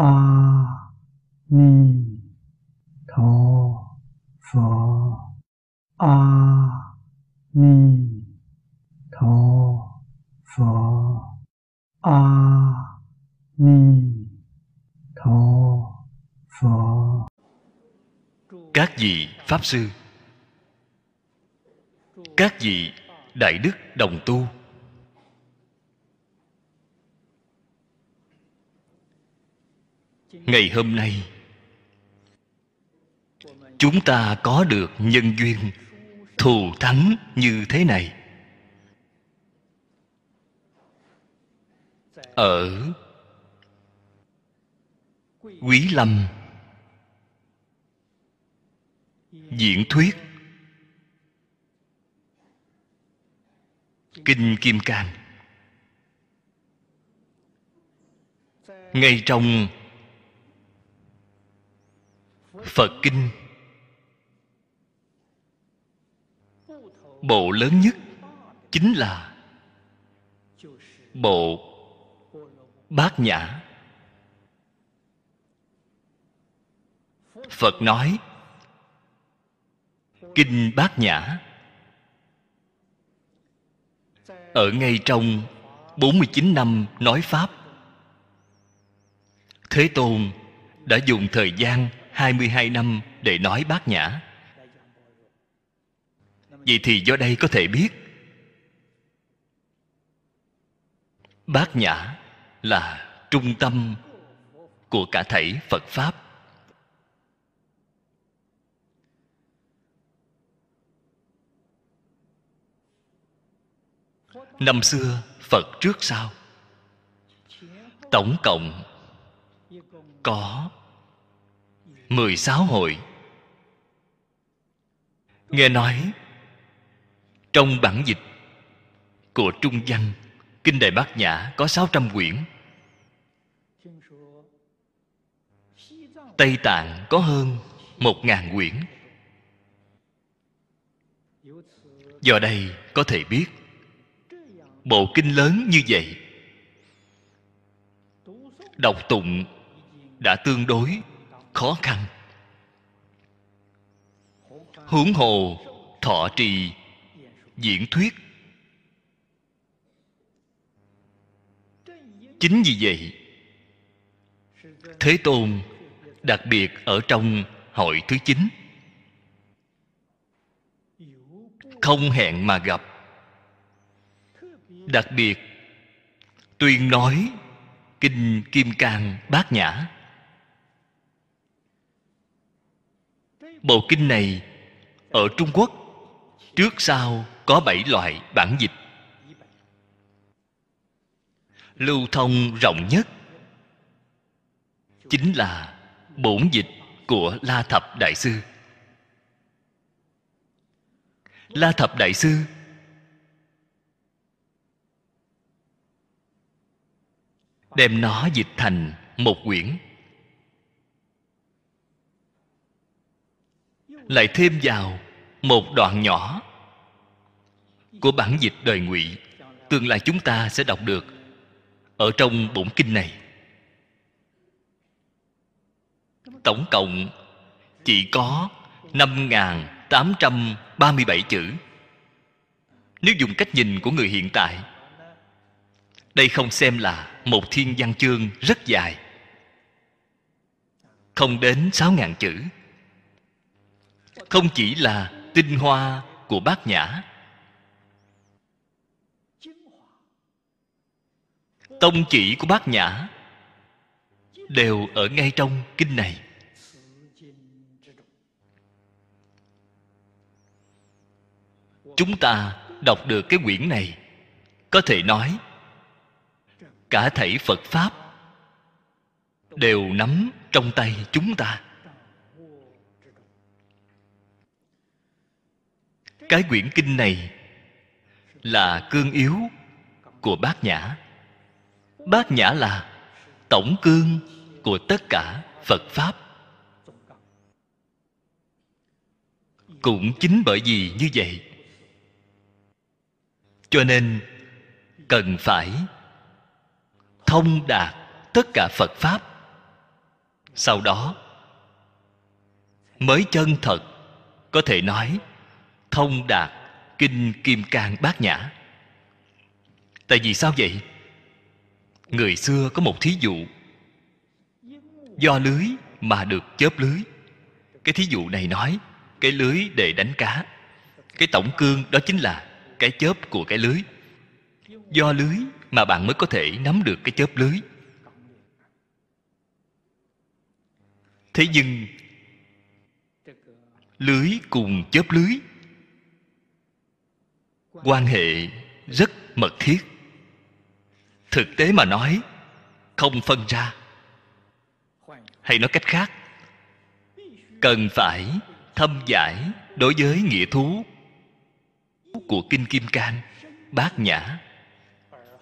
a ni tho pho a ni tho pho a ni tho pho các vị pháp sư. Các vị đại đức đồng tu. Ngày hôm nay, chúng ta có được nhân duyên thù thắng như thế này. Ở quý lâm, diễn thuyết kinh kim cang. Ngay trong phật kinh. Bộ lớn nhất chính là bộ bát nhã. Phật nói, kinh bát nhã ở ngay trong 49 năm nói Pháp. Thế Tôn đã dùng thời gian 22 năm để nói bát nhã. Vậy thì do đây có thể biết, Bát nhã là trung tâm của cả thảy Phật Pháp. Năm xưa Phật trước sau, Tổng cộng có 16 hội Nghe nói, Trong bản dịch Của Trung Văn, Kinh Đại Bát Nhã có 600 quyển. Tây Tạng có hơn 1.000 quyển. Do đây có thể biết, bộ kinh lớn như vậy, đọc tụng đã tương đối khó khăn. Huống hồ thọ trì, diễn thuyết. Chính vì vậy, thế tôn đặc biệt ở trong hội thứ chín. Không hẹn mà gặp. Đặc biệt, tuyên nói kinh kim cang bát nhã. Bộ kinh này ở trung quốc, trước sau có bảy loại bản dịch. Lưu thông rộng nhất chính là bổn dịch của la thập đại sư. La thập đại sư đem nó dịch thành một quyển. Lại thêm vào một đoạn nhỏ của bản dịch đời ngụy. Tương lai chúng ta sẽ đọc được ở trong bổn kinh này. Tổng cộng chỉ có 5.837 chữ. Nếu dùng cách nhìn của người hiện tại, đây không xem là một thiên văn chương rất dài. Không đến sáu ngàn chữ không chỉ là tinh hoa của bát nhã. Tông chỉ của bát nhã đều ở ngay trong kinh này. Chúng ta đọc được cái quyển này, có thể nói cả thảy phật pháp đều nắm trong tay chúng ta. Cái quyển kinh này là cương yếu của bát nhã. Bát nhã là tổng cương của tất cả phật pháp. Cũng chính bởi vì như vậy, cho nên cần phải thông đạt tất cả phật pháp. Sau đó mới chân thật có thể nói thông đạt kinh kim cang bát nhã. Tại vì sao vậy? Người xưa có một thí dụ. Do lưới mà được chớp lưới. Cái thí dụ này nói, cái lưới để đánh cá. Cái tổng cương đó chính là cái chớp của cái lưới. Do lưới mà bạn mới có thể nắm được cái chớp lưới. Thế nhưng, lưới cùng chớp lưới quan hệ rất mật thiết. Thực tế mà nói, không phân ra. Hay nói cách khác, cần phải thâm giải đối với nghĩa thú của kinh kim cang, bát nhã.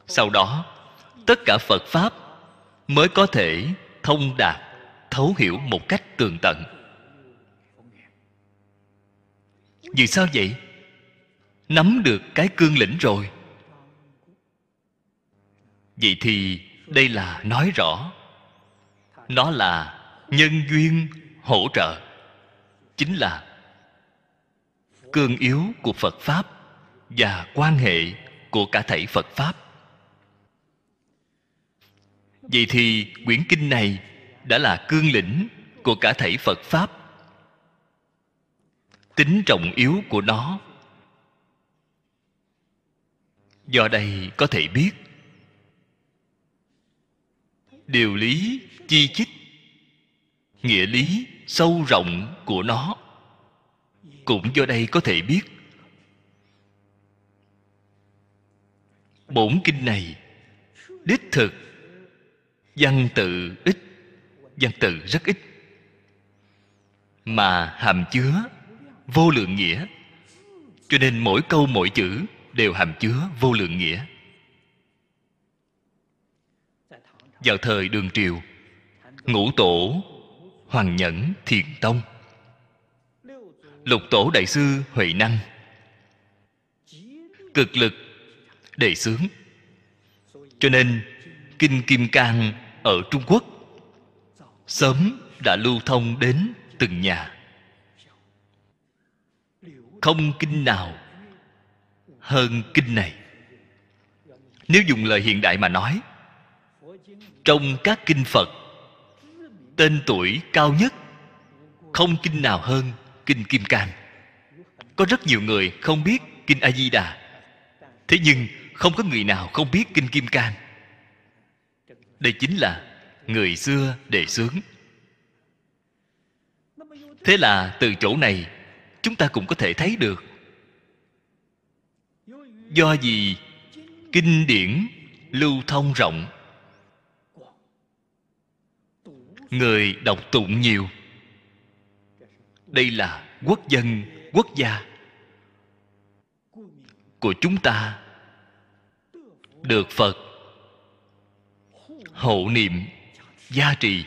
Sau đó, tất cả phật pháp mới có thể thông đạt, thấu hiểu một cách tường tận. Vì sao vậy? Nắm được cái cương lĩnh rồi. Vậy thì đây là nói rõ. Nó là nhân duyên hỗ trợ. Chính là cương yếu của phật pháp và quan hệ của cả thảy phật pháp. Vậy thì quyển kinh này đã là cương lĩnh của cả thảy phật pháp. Tính trọng yếu của nó do đây có thể biết. Điều lý chi chích nghĩa lý sâu rộng của nó. Cũng do đây có thể biết. Bổn kinh này, đích thực. Văn tự ít, văn tự rất ít. Mà hàm chứa vô lượng nghĩa. Cho nên mỗi câu, mỗi chữ đều hàm chứa vô lượng nghĩa. Vào thời đường triều, ngũ tổ, hoàng nhẫn, thiền tông, lục tổ đại sư huệ năng, cực lực đề xướng. Cho nên, kinh kim cang ở trung quốc sớm đã lưu thông đến từng nhà. Không kinh nào hơn kinh này. Nếu dùng lời hiện đại mà nói, trong các kinh phật, tên tuổi cao nhất, không kinh nào hơn kinh kim cang. Có rất nhiều người không biết kinh a di đà thế nhưng không có người nào không biết kinh kim cang. Đây chính là người xưa đề xướng. Thế là từ chỗ này, chúng ta cũng có thể thấy được do gì? Kinh điển lưu thông rộng. Người đọc tụng nhiều. Đây là quốc dân, quốc gia của chúng ta. Được phật hộ niệm, gia trì.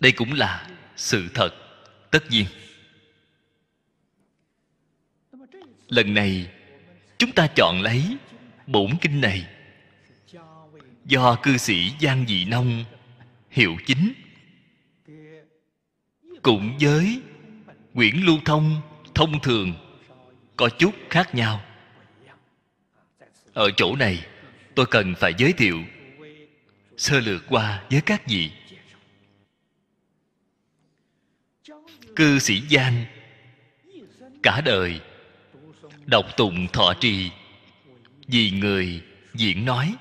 Đây cũng là sự thật tất nhiên. Lần này chúng ta chọn lấy bổn kinh này. Do cư sĩ giang dị nông hiệu chính, cũng với quyển lưu thông thông thường có chút khác nhau. Ở chỗ này, tôi cần phải giới thiệu sơ lược qua với các vị. Cư sĩ giang, cả đời đọc tụng thọ trì. Vì người diễn nói,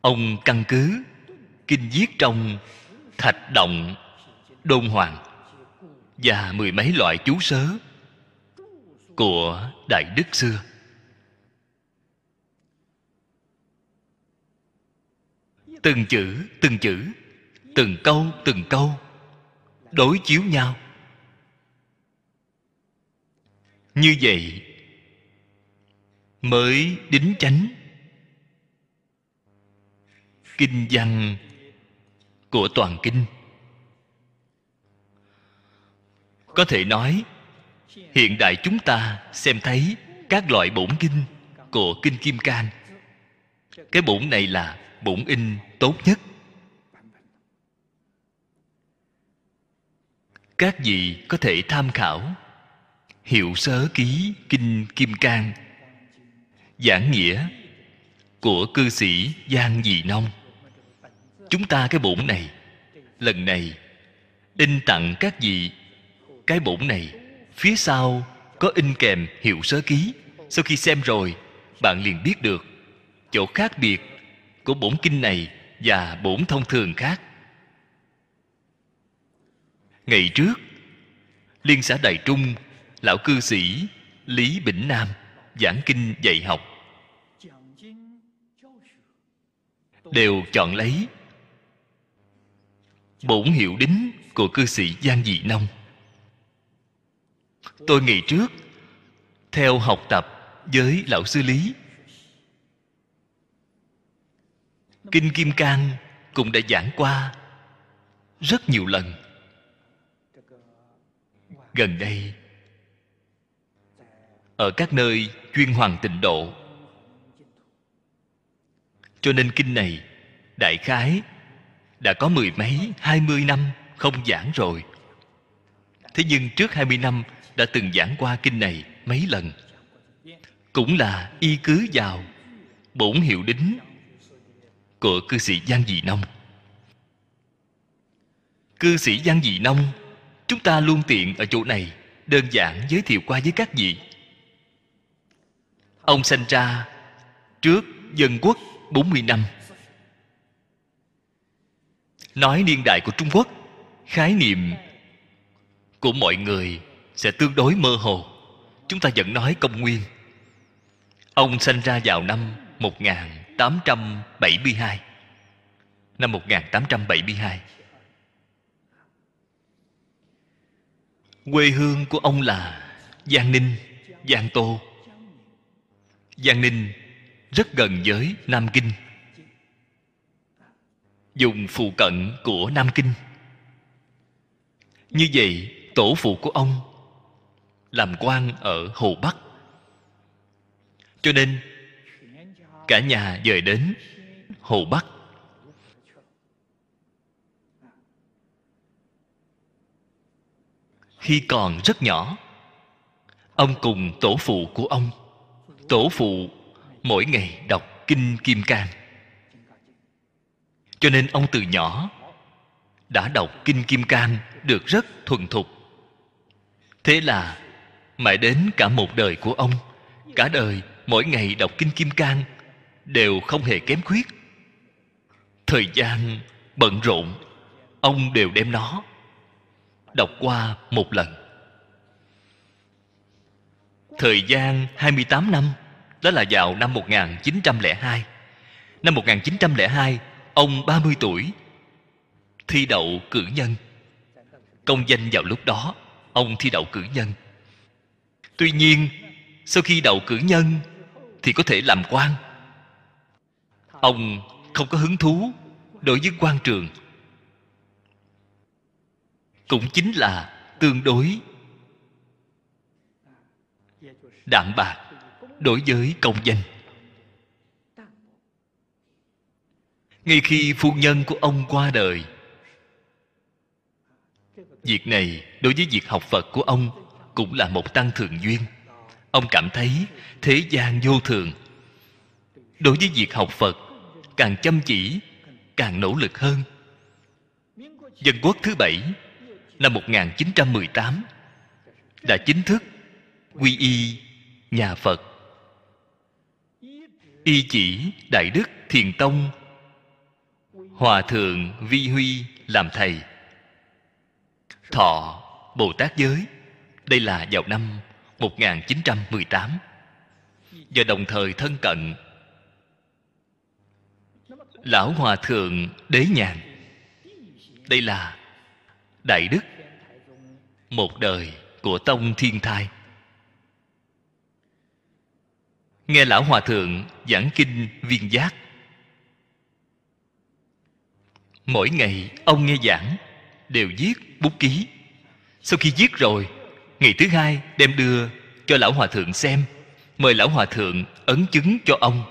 ông căn cứ, kinh viết trong thạch động, đôn hoàng và mười mấy loại chú sớ của đại đức xưa. Từng chữ từng chữ, từng câu từng câu đối chiếu nhau như vậy, mới đính chánh. Kinh văn của toàn kinh. Có thể nói, hiện đại chúng ta xem thấy các loại bổn kinh của kinh kim cang. Cái bổn này là bổn in tốt nhất. Các vị có thể tham khảo hiệu sớ ký kinh kim cang. Giảng nghĩa của cư sĩ giang dị nông. Chúng ta cái bổn này, lần này, in tặng các vị cái bổn này. Phía sau có in kèm hiệu sớ ký. Sau khi xem rồi, bạn liền biết được chỗ khác biệt của bổn kinh này và bổn thông thường khác. Ngày trước, liên xã đại trung lão cư sĩ lý bỉnh nam, giảng kinh dạy học. Đều chọn lấy bổn hiệu đính của cư sĩ giang dị nông. Tôi ngày trước, theo học tập với lão sư lý, kinh kim cang cũng đã giảng qua rất nhiều lần. Gần đây ở các nơi chuyên hoàng tịnh độ cho nên kinh này đại khái đã có mười mấy hai mươi năm không giảng rồi thế nhưng trước hai mươi năm đã từng giảng qua kinh này mấy lần cũng là y cứ vào bổn hiệu đính của cư sĩ Giang Dị Nông. Cư sĩ Giang Dị Nông, chúng ta luôn tiện ở chỗ này đơn giản giới thiệu qua với các vị. Ông sinh ra trước dân quốc 40 năm. Nói niên đại của Trung Quốc, khái niệm của mọi người sẽ tương đối mơ hồ. Chúng ta vẫn nói công nguyên. Ông sinh ra vào năm 1872 Năm 1872 Quê hương của ông là Giang Ninh, Giang Tô Giang Ninh rất gần với Nam Kinh. Dùng phụ cận của Nam Kinh. Như vậy, tổ phụ của ông Làm quan ở Hồ Bắc. Cho nên, cả nhà dời đến hồ bắc. Khi còn rất nhỏ, ông cùng tổ phụ của ông tổ phụ mỗi ngày đọc kinh kim cang. Cho nên ông từ nhỏ đã đọc kinh kim cang được rất thuần thục. Thế là mãi đến cả một đời của ông, cả đời mỗi ngày đọc kinh kim cang đều không hề kém khuyết. Thời gian bận rộn, ông đều đem nó đọc qua một lần. Thời gian 28 năm đó là vào năm 1902 năm 1902 ông 30 tuổi, thi đậu cử nhân. Công danh vào lúc đó, ông thi đậu cử nhân. Tuy nhiên, sau khi đậu cử nhân thì có thể làm quan. Ông không có hứng thú đối với quan trường. Cũng chính là tương đối đạm bạc đối với công danh ngay khi phu nhân của ông qua đời, việc này đối với việc học phật của ông cũng là một tăng thường duyên. Ông cảm thấy thế gian vô thường. Đối với việc học phật, càng chăm chỉ, càng nỗ lực hơn. Dân quốc thứ bảy năm 1918 đã chính thức quy y nhà Phật y chỉ đại đức thiền tông. Hòa thượng vi huy làm thầy. Thọ bồ tát giới. Đây là vào năm 1918 và đồng thời thân cận lão hòa thượng đế nhàn. Đây là đại đức, một đời của tông thiên thai nghe lão hòa thượng giảng kinh viên giác. Mỗi ngày ông nghe giảng, đều viết bút ký. Sau khi viết rồi, ngày thứ hai đem đưa cho lão hòa thượng xem, mời lão hòa thượng ấn chứng cho ông.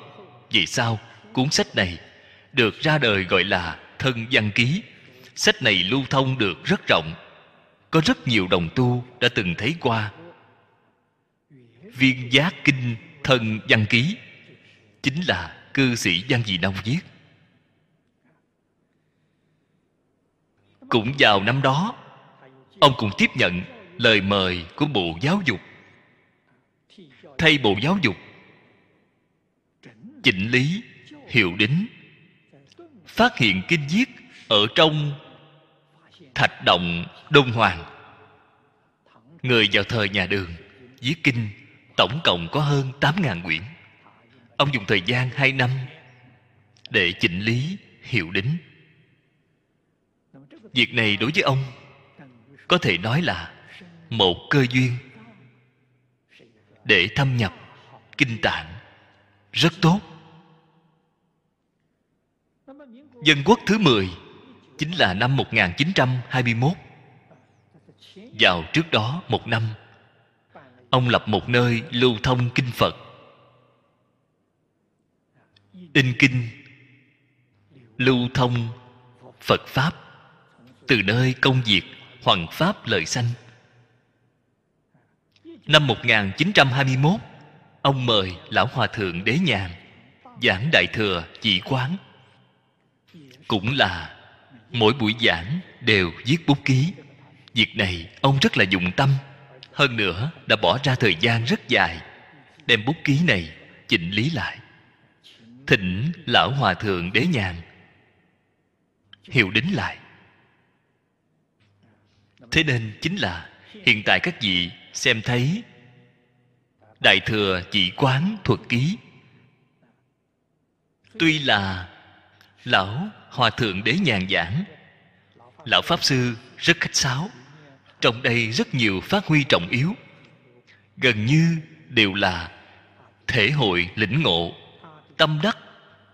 Vì sao? Cuốn sách này được ra đời gọi là thân văn ký. Sách này lưu thông được rất rộng. Có rất nhiều đồng tu đã từng thấy qua. Viên giác kinh thân văn ký, chính là cư sĩ văn dị nông viết. Cũng vào năm đó, ông cũng tiếp nhận lời mời của bộ giáo dục. Thay bộ giáo dục, chỉnh lý, hiệu đính, phát hiện kinh viết ở trong thạch động đông hoàng. Người vào thời nhà đường viết kinh tổng cộng có hơn 8.000 quyển. Ông dùng thời gian 2 năm để chỉnh lý, hiệu đính. Việc này đối với ông có thể nói là một cơ duyên để thâm nhập kinh tạng rất tốt. Dân quốc thứ 10 chính là năm 1921 vào trước đó một năm ông lập một nơi lưu thông kinh phật. In kinh, lưu thông phật pháp. Từ nơi công việc hoằng pháp lợi sanh. Năm 1921 ông mời lão hòa thượng đế nhàn giảng đại thừa chỉ quán. Cũng là mỗi buổi giảng đều viết bút ký. Việc này ông rất là dụng tâm hơn nữa, đã bỏ ra thời gian rất dài. Đem bút ký này chỉnh lý lại. Thỉnh lão hòa thượng đế nhàn. Hiệu đính lại. Thế nên chính là hiện tại các vị xem thấy đại thừa chỉ quán thuật ký. Tuy là lão hòa thượng đế nhàn giảng, lão pháp sư rất khách sáo trong đây rất nhiều phát huy trọng yếu. Gần như đều là thể hội lĩnh ngộ, tâm đắc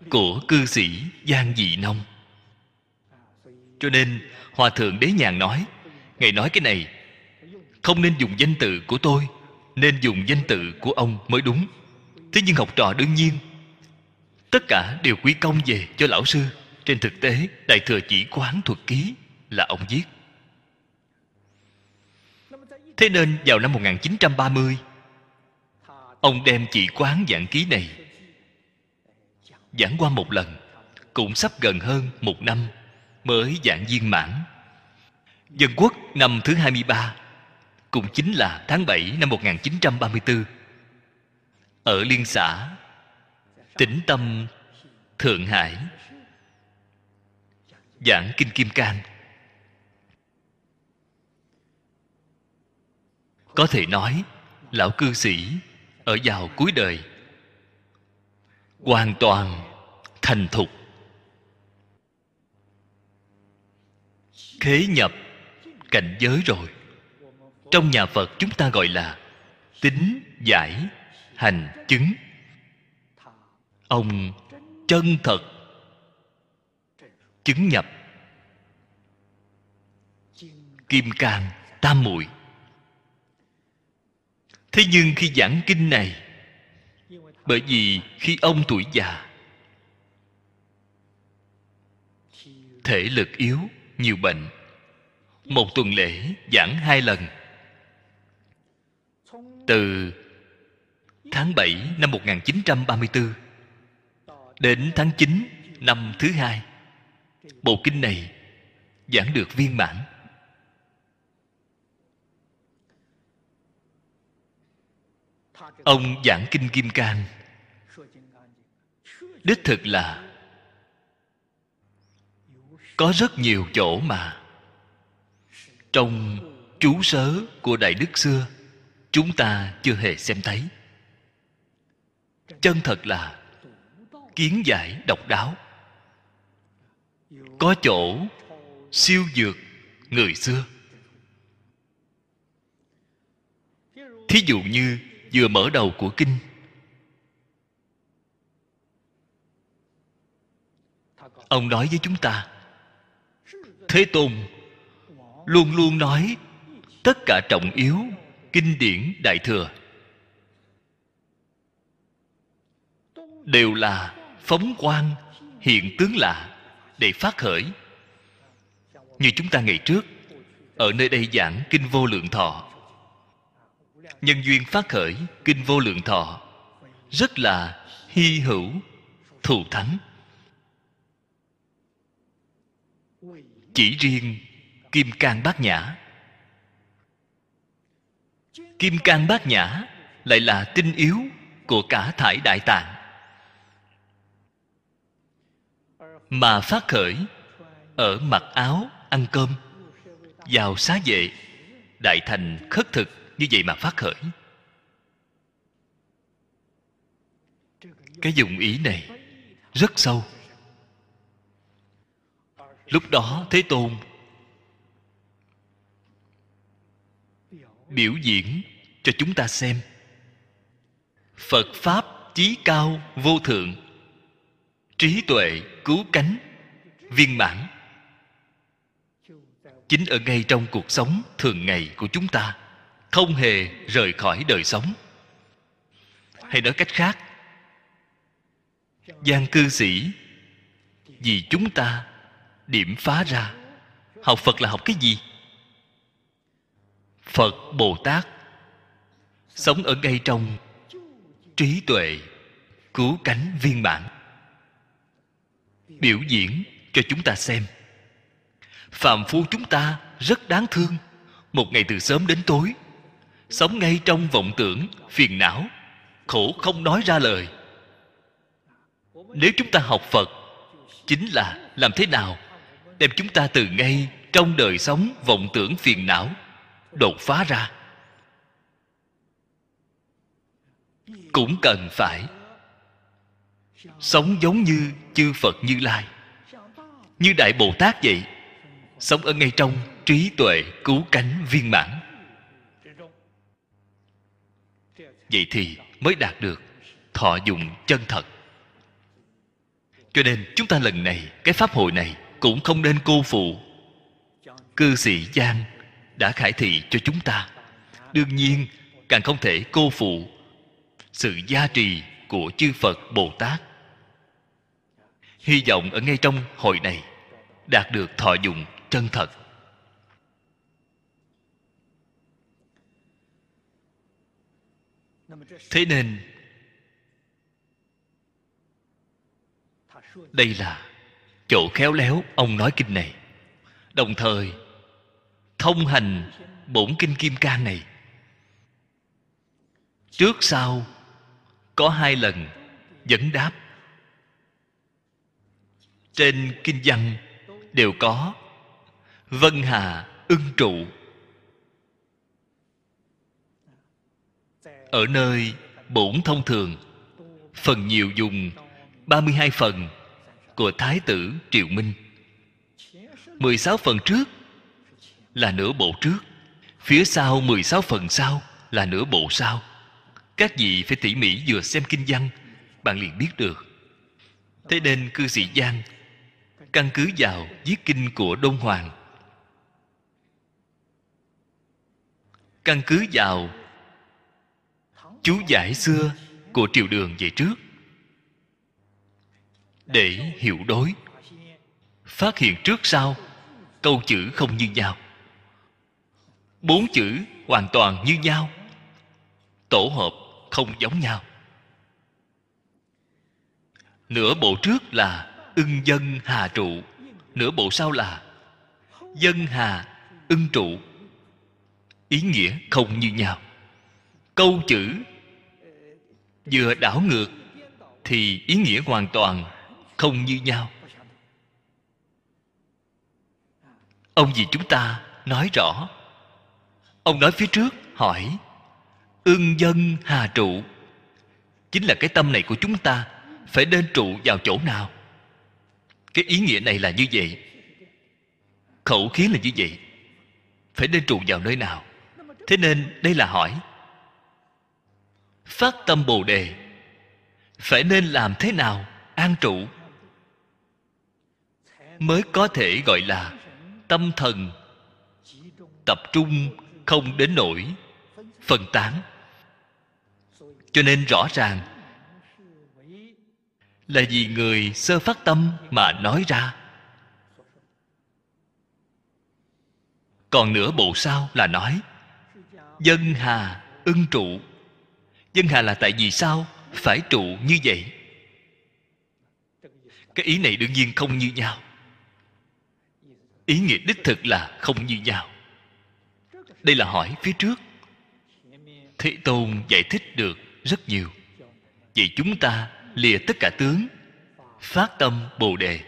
của cư sĩ giang dị nông. Cho nên, hòa thượng đế nhàn nói, ngài nói cái này, không nên dùng danh tự của tôi, nên dùng danh tự của ông mới đúng. Thế nhưng học trò đương nhiên, tất cả đều quy công về cho lão sư. Trên thực tế, đại thừa chỉ quán thuật ký là ông viết thế nên vào năm 1930 ông đem chỉ quán giảng ký này. Giảng qua một lần, cũng sắp gần hơn một năm mới giảng viên mãn. Dân quốc năm thứ 23 cũng chính là tháng 7 năm 1934 ở liên xã tỉnh tâm, thượng hải, giảng kinh kim cang. Có thể nói, lão cư sĩ ở vào cuối đời hoàn toàn thành thục. Khế nhập cảnh giới rồi. Trong nhà phật chúng ta gọi là tính giải hành chứng. Ông chân thật chứng nhập kim cang tam muội thế nhưng khi giảng kinh này, bởi vì khi ông tuổi già, thể lực yếu, nhiều bệnh, một tuần lễ giảng hai lần. Từ tháng 7 năm 1934 đến tháng 9 năm thứ hai, bộ kinh này giảng được viên mãn. Ông giảng kinh kim cang. Đích thực là, có rất nhiều chỗ mà trong chú sớ của đại đức xưa, chúng ta chưa hề xem thấy. Chân thật là kiến giải độc đáo. Có chỗ siêu dược người xưa. Thí dụ như vừa mở đầu của kinh. Ông nói với chúng ta, thế tôn luôn luôn nói, tất cả trọng yếu, kinh điển, đại thừa đều là phóng quang, hiện tướng lạ để phát khởi. Như chúng ta ngày trước, ở nơi đây giảng kinh vô lượng thọ nhân duyên phát khởi, kinh vô lượng thọ. Rất là hy hữu, thù thắng. Chỉ riêng kim cang bát nhã. Kim cang bát nhã lại là tinh yếu của cả thải đại tạng. Mà phát khởi ở mặc áo ăn cơm, vào xá vệ, đại thành khất thực như vậy mà phát khởi. Cái dụng ý này rất sâu. Lúc đó thế tôn biểu diễn cho chúng ta xem. Phật pháp chí cao vô thượng, trí tuệ cứu cánh, viên mãn. Chính ở ngay trong cuộc sống thường ngày của chúng ta không hề rời khỏi đời sống. Hay nói cách khác, gian cư sĩ, vì chúng ta điểm phá ra, học phật là học cái gì? Phật bồ tát sống ở ngay trong trí tuệ cứu cánh viên mãn. Biểu diễn cho chúng ta xem. Phàm phu chúng ta rất đáng thương, một ngày từ sớm đến tối sống ngay trong vọng tưởng, phiền não, khổ không nói ra lời. Nếu chúng ta học phật, chính là làm thế nào đem chúng ta từ ngay trong đời sống vọng tưởng phiền não đột phá ra? Cũng cần phải sống giống như chư phật như lai. Như đại bồ tát vậy, sống ở ngay trong trí tuệ cứu cánh viên mãn. Vậy thì mới đạt được thọ dụng chân thật. Cho nên chúng ta lần này, cái pháp hội này cũng không nên cô phụ. Cư sĩ giang đã khải thị cho chúng ta. Đương nhiên, càng không thể cô phụ sự gia trì của chư phật bồ tát. Hy vọng ở ngay trong hội này đạt được thọ dụng chân thật. Thế nên, đây là chỗ khéo léo ông nói kinh này. Đồng thời, thông hành bổn kinh kim cang này. Trước sau, có hai lần vấn đáp. Trên kinh văn đều có, vân hà ưng trụ ở nơi bổn thông thường. Phần nhiều dùng 32 phần của Thái tử Triệu Minh. 16 phần trước là nửa bộ trước. Phía sau 16 phần sau là nửa bộ sau. Các vị phải tỉ mỉ vừa xem kinh văn, Bạn liền biết được. Thế nên cư sĩ Giang Căn cứ vào viết kinh của Đôn Hoàng. Căn cứ vào Chú giải xưa của triều đường về trước. Để hiểu đối, phát hiện trước sau, câu chữ không như nhau. Bốn chữ hoàn toàn như nhau, tổ hợp không giống nhau. Nửa bộ trước là ưng dân hà trụ, nửa bộ sau là dân hà ưng trụ. Ý nghĩa không như nhau câu chữ vừa đảo ngược thì ý nghĩa hoàn toàn không như nhau. Ông vì chúng ta nói rõ. Ông nói phía trước, hỏi ương dân hà trụ, chính là cái tâm này của chúng ta, phải nên trụ vào chỗ nào? Cái ý nghĩa này là như vậy. Khẩu khí là như vậy. Phải nên trụ vào nơi nào? Thế nên đây là hỏi phát tâm bồ đề. Phải nên làm thế nào, an trụ? Mới có thể gọi là tâm thần tập trung không đến nỗi phân tán. Cho nên rõ ràng là vì người sơ phát tâm mà nói ra. Còn nửa bộ sau là nói, dân hà ưng trụ dân hà là tại vì sao phải trụ như vậy? Cái ý này đương nhiên không như nhau. Ý nghĩa đích thực là không như nhau. Đây là hỏi phía trước. Thế tôn giải thích được rất nhiều. Vậy chúng ta lìa tất cả tướng, phát tâm bồ đề.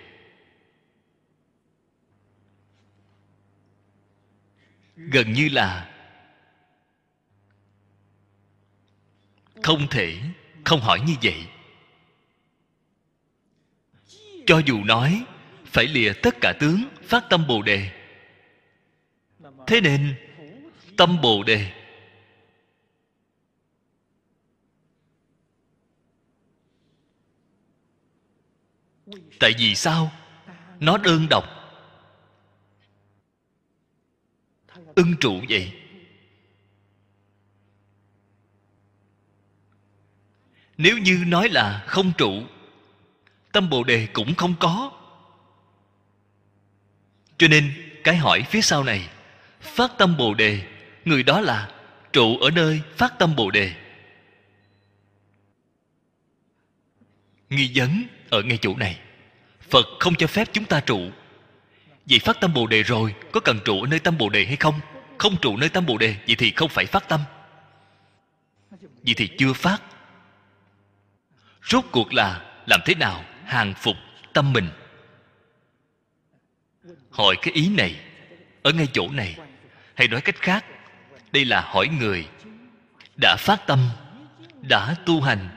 Gần như là không thể, không hỏi như vậy. Cho dù nói, phải lìa tất cả tướng, phát tâm bồ đề. Thế nên, tâm bồ đề. Tại vì sao? Nó đơn độc. Ưng trụ vậy. Nếu như nói là không trụ, tâm bồ đề cũng không có. Cho nên, cái hỏi phía sau này, phát tâm bồ đề, người đó là trụ ở nơi phát tâm bồ đề. Nghi vấn ở ngay chỗ này, phật không cho phép chúng ta trụ. Vậy phát tâm bồ đề rồi, có cần trụ ở nơi tâm bồ đề hay không? Không trụ nơi tâm bồ đề, vậy thì không phải phát tâm. Vậy thì chưa phát rốt cuộc là làm thế nào hàng phục tâm mình? Hỏi cái ý này, ở ngay chỗ này, hay nói cách khác, đây là hỏi người đã phát tâm, đã tu hành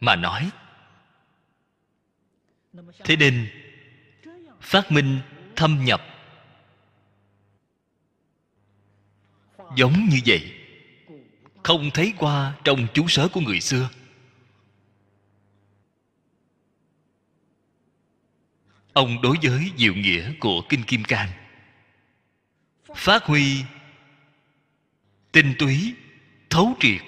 mà nói. Thế nên, phát minh thâm nhập giống như vậy, không thấy qua trong chú sớ của người xưa. Ông đối với diệu nghĩa của kinh kim cang. Phát huy tinh túy, thấu triệt.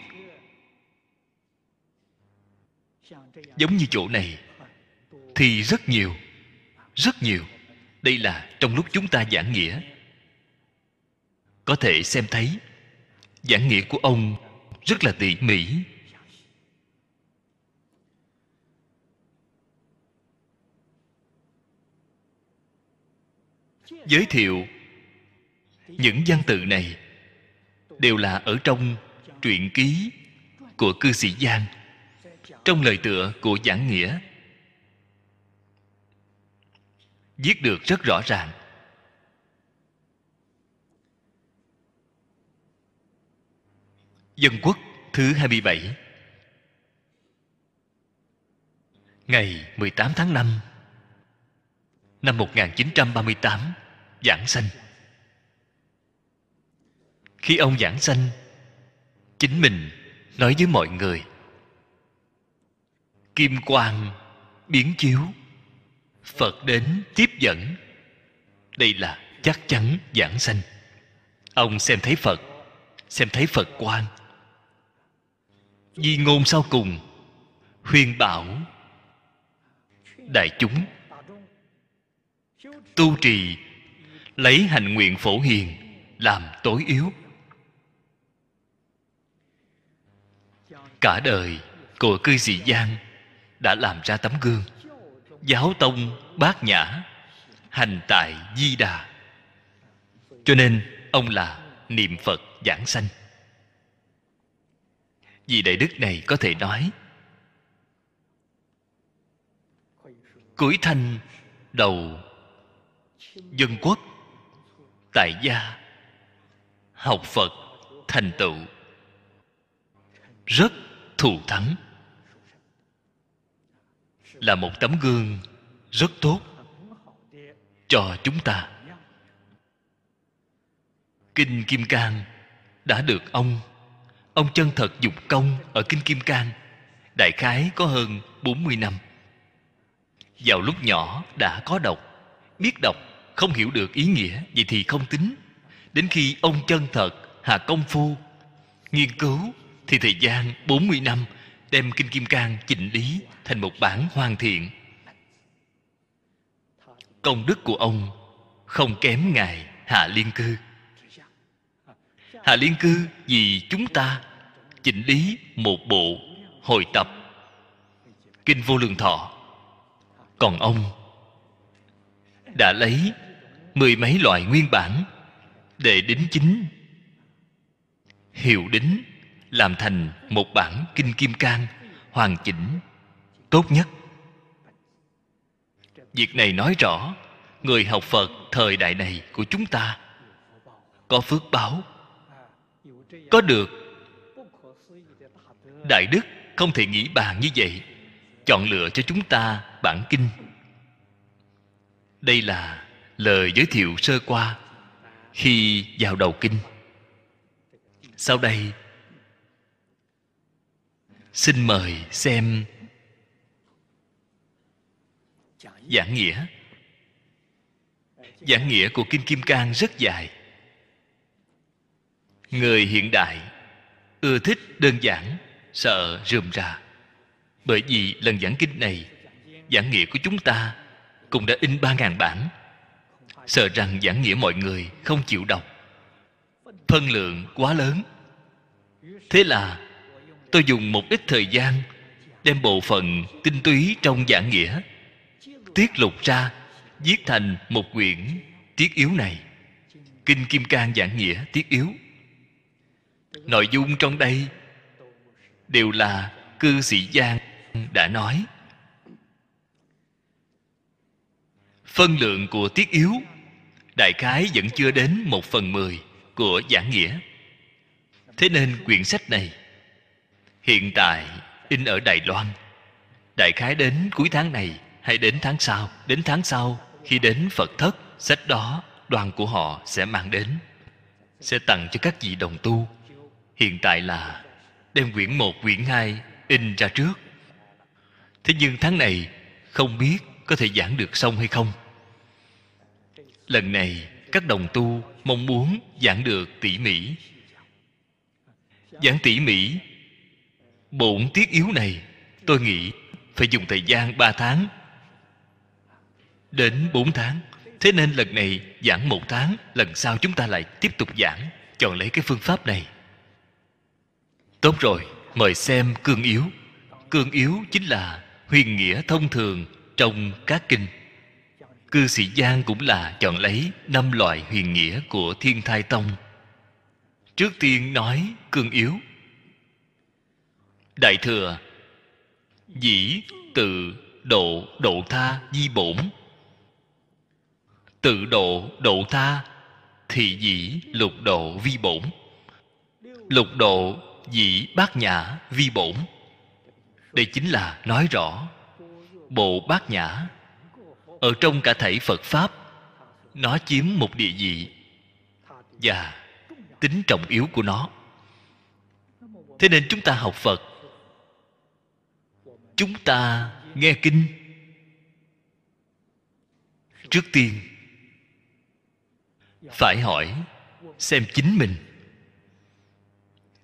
Giống như chỗ này, thì rất nhiều rất nhiều. Đây là trong lúc chúng ta giảng nghĩa. Có thể xem thấy, giảng nghĩa của ông rất là tỉ mỉ. Giới thiệu những văn tự này đều là ở trong truyện ký của cư sĩ giang, trong lời tựa của giảng nghĩa. Viết được rất rõ ràng. Dân quốc thứ 27 Ngày 18 tháng 5 Năm 1938 Giảng sanh. Khi ông giảng sanh, Chính mình nói với mọi người, Kim quang biến chiếu, phật đến tiếp dẫn. Đây là chắc chắn giảng sanh. Ông xem thấy phật, xem thấy phật quan di ngôn sau cùng, khuyên bảo, đại chúng, tu trì lấy hành nguyện phổ hiền, làm tối yếu. Cả đời, của cư sĩ giang đã làm ra tấm gương, giáo tông bát nhã, hành tại di đà. Cho nên, ông là niệm phật giảng sanh. Vì đại đức này có thể nói, cuối thanh đầu dân quốc tại gia, học phật, thành tựu. Rất thù thắng. Là một tấm gương rất tốt cho chúng ta. Kinh kim cang đã được ông ông chân thật dục công ở kinh kim cang, đại khái có hơn 40 năm. Vào lúc nhỏ đã có đọc, biết đọc không hiểu được ý nghĩa vậy thì không tính. Đến khi ông chân thật hạ công phu nghiên cứu thì thời gian 40 năm đem kinh kim cang chỉnh lý thành một bản hoàn thiện. Công đức của ông không kém ngài hạ liên cư. Hạ liên cư vì chúng ta chỉnh lý một bộ hồi tập kinh vô lượng thọ. Còn ông đã lấy mười mấy loại nguyên bản. Để đính chính, hiệu đính, làm thành một bản kinh kim cang, hoàn chỉnh, tốt nhất. Việc này nói rõ, người học phật thời đại này của chúng ta có phước báo, có được đại đức. Không thể nghĩ bàn như vậy. Chọn lựa cho chúng ta bản kinh. Đây là lời giới thiệu sơ qua khi vào đầu kinh. Sau đây, xin mời xem giảng nghĩa. Giảng nghĩa của kinh kim cang rất dài. Người hiện đại ưa thích đơn giản, sợ rườm rà. Bởi vì lần giảng kinh này, giảng nghĩa của chúng ta cũng đã in ba ngàn bản sợ rằng giảng nghĩa mọi người không chịu đọc. Phân lượng quá lớn. Thế là, tôi dùng một ít thời gian đem bộ phận tinh túy trong giảng nghĩa tiết lục ra, viết thành một quyển tiết yếu này. Kinh kim cang giảng nghĩa tiết yếu. Nội dung trong đây đều là cư sĩ giang đã nói. Phân lượng của tiết yếu đại khái vẫn chưa đến một phần mười của giảng nghĩa. Thế nên quyển sách này, hiện tại in ở đài loan. Đại khái đến cuối tháng này hay đến tháng sau? Đến tháng sau, khi đến phật thất, sách đó, đoàn của họ sẽ mang đến, sẽ tặng cho các vị đồng tu. Hiện tại là đem quyển một, quyển hai in ra trước. Thế nhưng tháng này không biết có thể giảng được xong hay không lần này, các đồng tu mong muốn giảng được tỉ mỉ. Giảng tỉ mỉ, bổn tiết yếu này, tôi nghĩ phải dùng thời gian ba tháng đến bốn tháng. Thế nên lần này giảng một tháng, lần sau chúng ta lại tiếp tục giảng, chọn lấy cái phương pháp này. Tốt rồi, mời xem cương yếu. Cương yếu chính là huyền nghĩa thông thường trong các kinh cư sĩ giang cũng là chọn lấy năm loại huyền nghĩa của thiên thai tông. Trước tiên nói cương yếu. Đại thừa, dĩ tự độ độ tha di bổn. Tự độ độ tha thì dĩ lục độ vi bổn. Lục độ dĩ bát nhã vi bổn. Đây chính là nói rõ bộ bát nhã ở trong cả thảy phật pháp, nó chiếm một địa vị và tính trọng yếu của nó. Thế nên chúng ta học phật, chúng ta nghe kinh trước tiên, phải hỏi xem chính mình.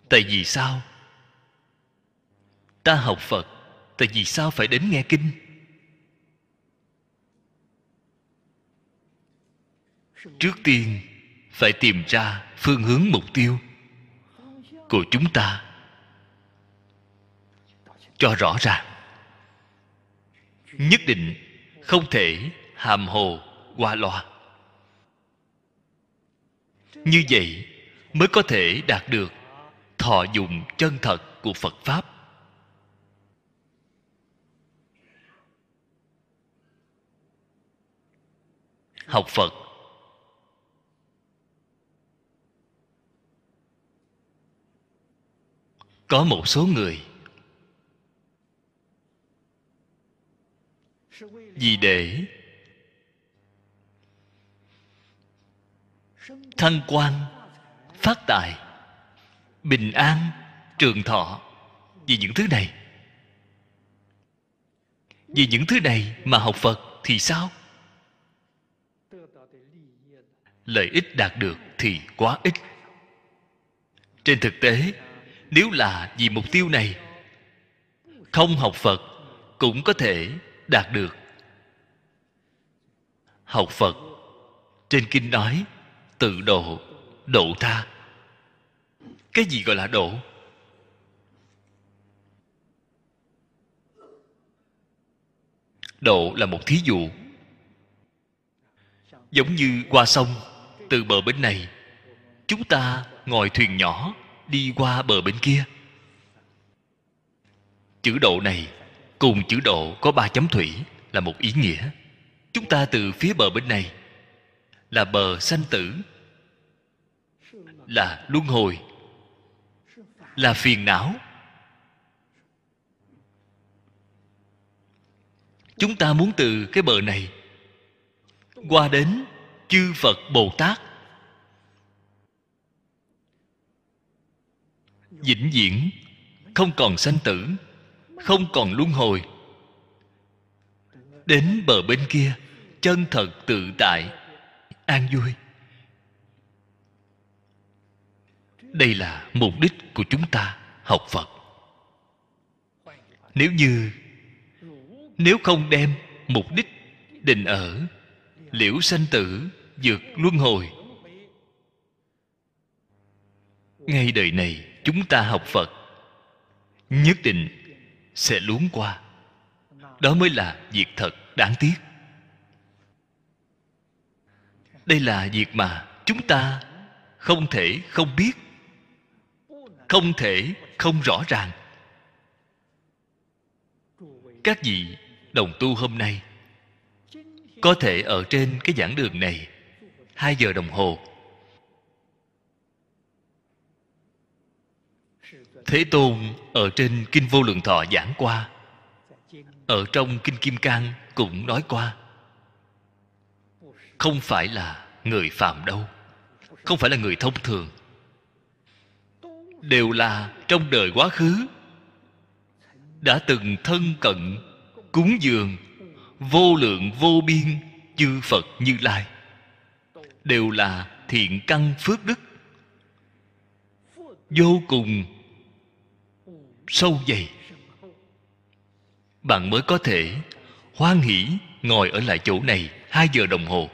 Tại vì sao? Ta học phật, tại vì sao phải đến nghe kinh? Trước tiên, phải tìm ra phương hướng mục tiêu của chúng ta. Cho rõ ràng, nhất định không thể hàm hồ qua loa. Như vậy mới có thể đạt được thọ dụng chân thật của phật pháp. Học phật có một số người vì để thăng quan, phát tài, bình an, trường thọ vì những thứ này. Vì những thứ này mà học phật thì sao? Lợi ích đạt được thì quá ít. Trên thực tế nếu là vì mục tiêu này, không học phật cũng có thể đạt được. Học phật trên kinh nói, tự độ độ tha. Cái gì gọi là độ? Độ là một thí dụ. Giống như qua sông, từ bờ bên này, chúng ta ngồi thuyền nhỏ đi qua bờ bên kia. Chữ độ này cùng chữ độ có ba chấm thủy là một ý nghĩa. Chúng ta từ phía bờ bên này là bờ sanh tử, là luân hồi, là phiền não. Chúng ta muốn từ cái bờ này qua đến chư phật bồ tát. Vĩnh viễn, không còn sanh tử, không còn luân hồi. Đến bờ bên kia, chân thật tự tại, an vui. Đây là mục đích của chúng ta học phật. Nếu như, nếu không đem mục đích định ở, liễu sanh tử, vượt luân hồi. Ngay đời này chúng ta học phật, nhất định sẽ luống qua. Đó mới là việc thật đáng tiếc. Đây là việc mà chúng ta không thể không biết, không thể không rõ ràng. Các vị đồng tu hôm nay, có thể ở trên cái giảng đường này, hai giờ đồng hồ thế tôn ở trên kinh vô lượng thọ giảng qua. Ở trong kinh kim cang cũng nói qua. Không phải là người phạm đâu. Không phải là người thông thường. Đều là trong đời quá khứ. Đã từng thân cận, cúng dường, vô lượng vô biên chư phật như lai. Đều là thiện căn phước đức. Vô cùng sâu dày. Bạn mới có thể hoan hỷ ngồi ở lại chỗ này hai giờ đồng hồ.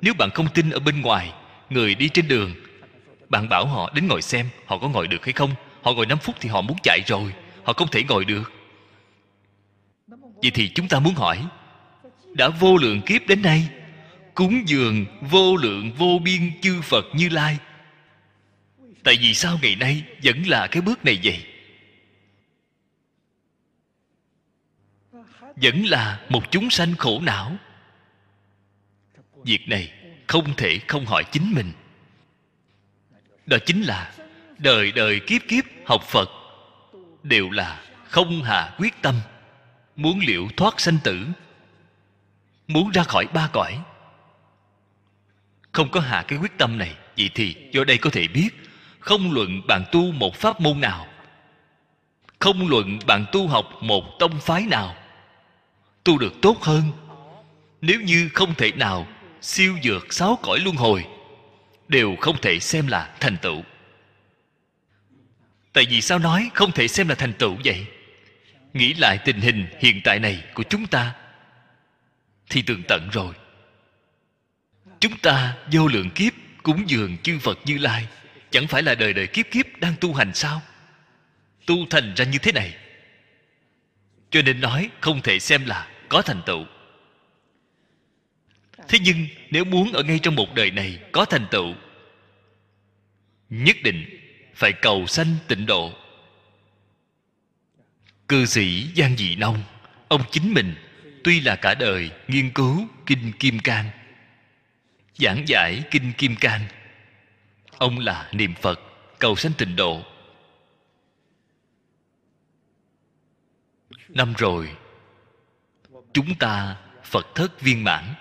Nếu bạn không tin ở bên ngoài, người đi trên đường, bạn bảo họ đến ngồi xem họ có ngồi được hay không. Họ ngồi 5 phút thì họ muốn chạy rồi, họ không thể ngồi được. Vậy thì chúng ta muốn hỏi, đã vô lượng kiếp đến nay, cúng dường vô lượng vô biên chư phật như lai tại vì sao ngày nay vẫn là cái bước này vậy? Vẫn là một chúng sanh khổ não. Việc này không thể không hỏi chính mình. Đó chính là đời đời kiếp kiếp học phật đều là không hạ quyết tâm, muốn liệu thoát sanh tử, muốn ra khỏi ba cõi. Không có hạ cái quyết tâm này, vậy thì do đây có thể biết không luận bạn tu một pháp môn nào. Không luận bạn tu học một tông phái nào. Tu được tốt hơn. Nếu như không thể nào siêu dược sáu cõi luân hồi, đều không thể xem là thành tựu. Tại vì sao nói không thể xem là thành tựu vậy? Nghĩ lại tình hình hiện tại này của chúng ta, thì tường tận rồi. Chúng ta vô lượng kiếp cúng dường chư phật như lai chẳng phải là đời đời kiếp kiếp đang tu hành sao? Tu thành ra như thế này. Cho nên nói không thể xem là có thành tựu. Thế nhưng nếu muốn ở ngay trong một đời này có thành tựu, nhất định phải cầu sanh tịnh độ. Cư sĩ giang dị nông ông chính mình, tuy là cả đời nghiên cứu kinh kim cang, giảng giải kinh kim cang ông là niệm phật, cầu sanh tịnh độ. Năm rồi, chúng ta phật thất viên mãn.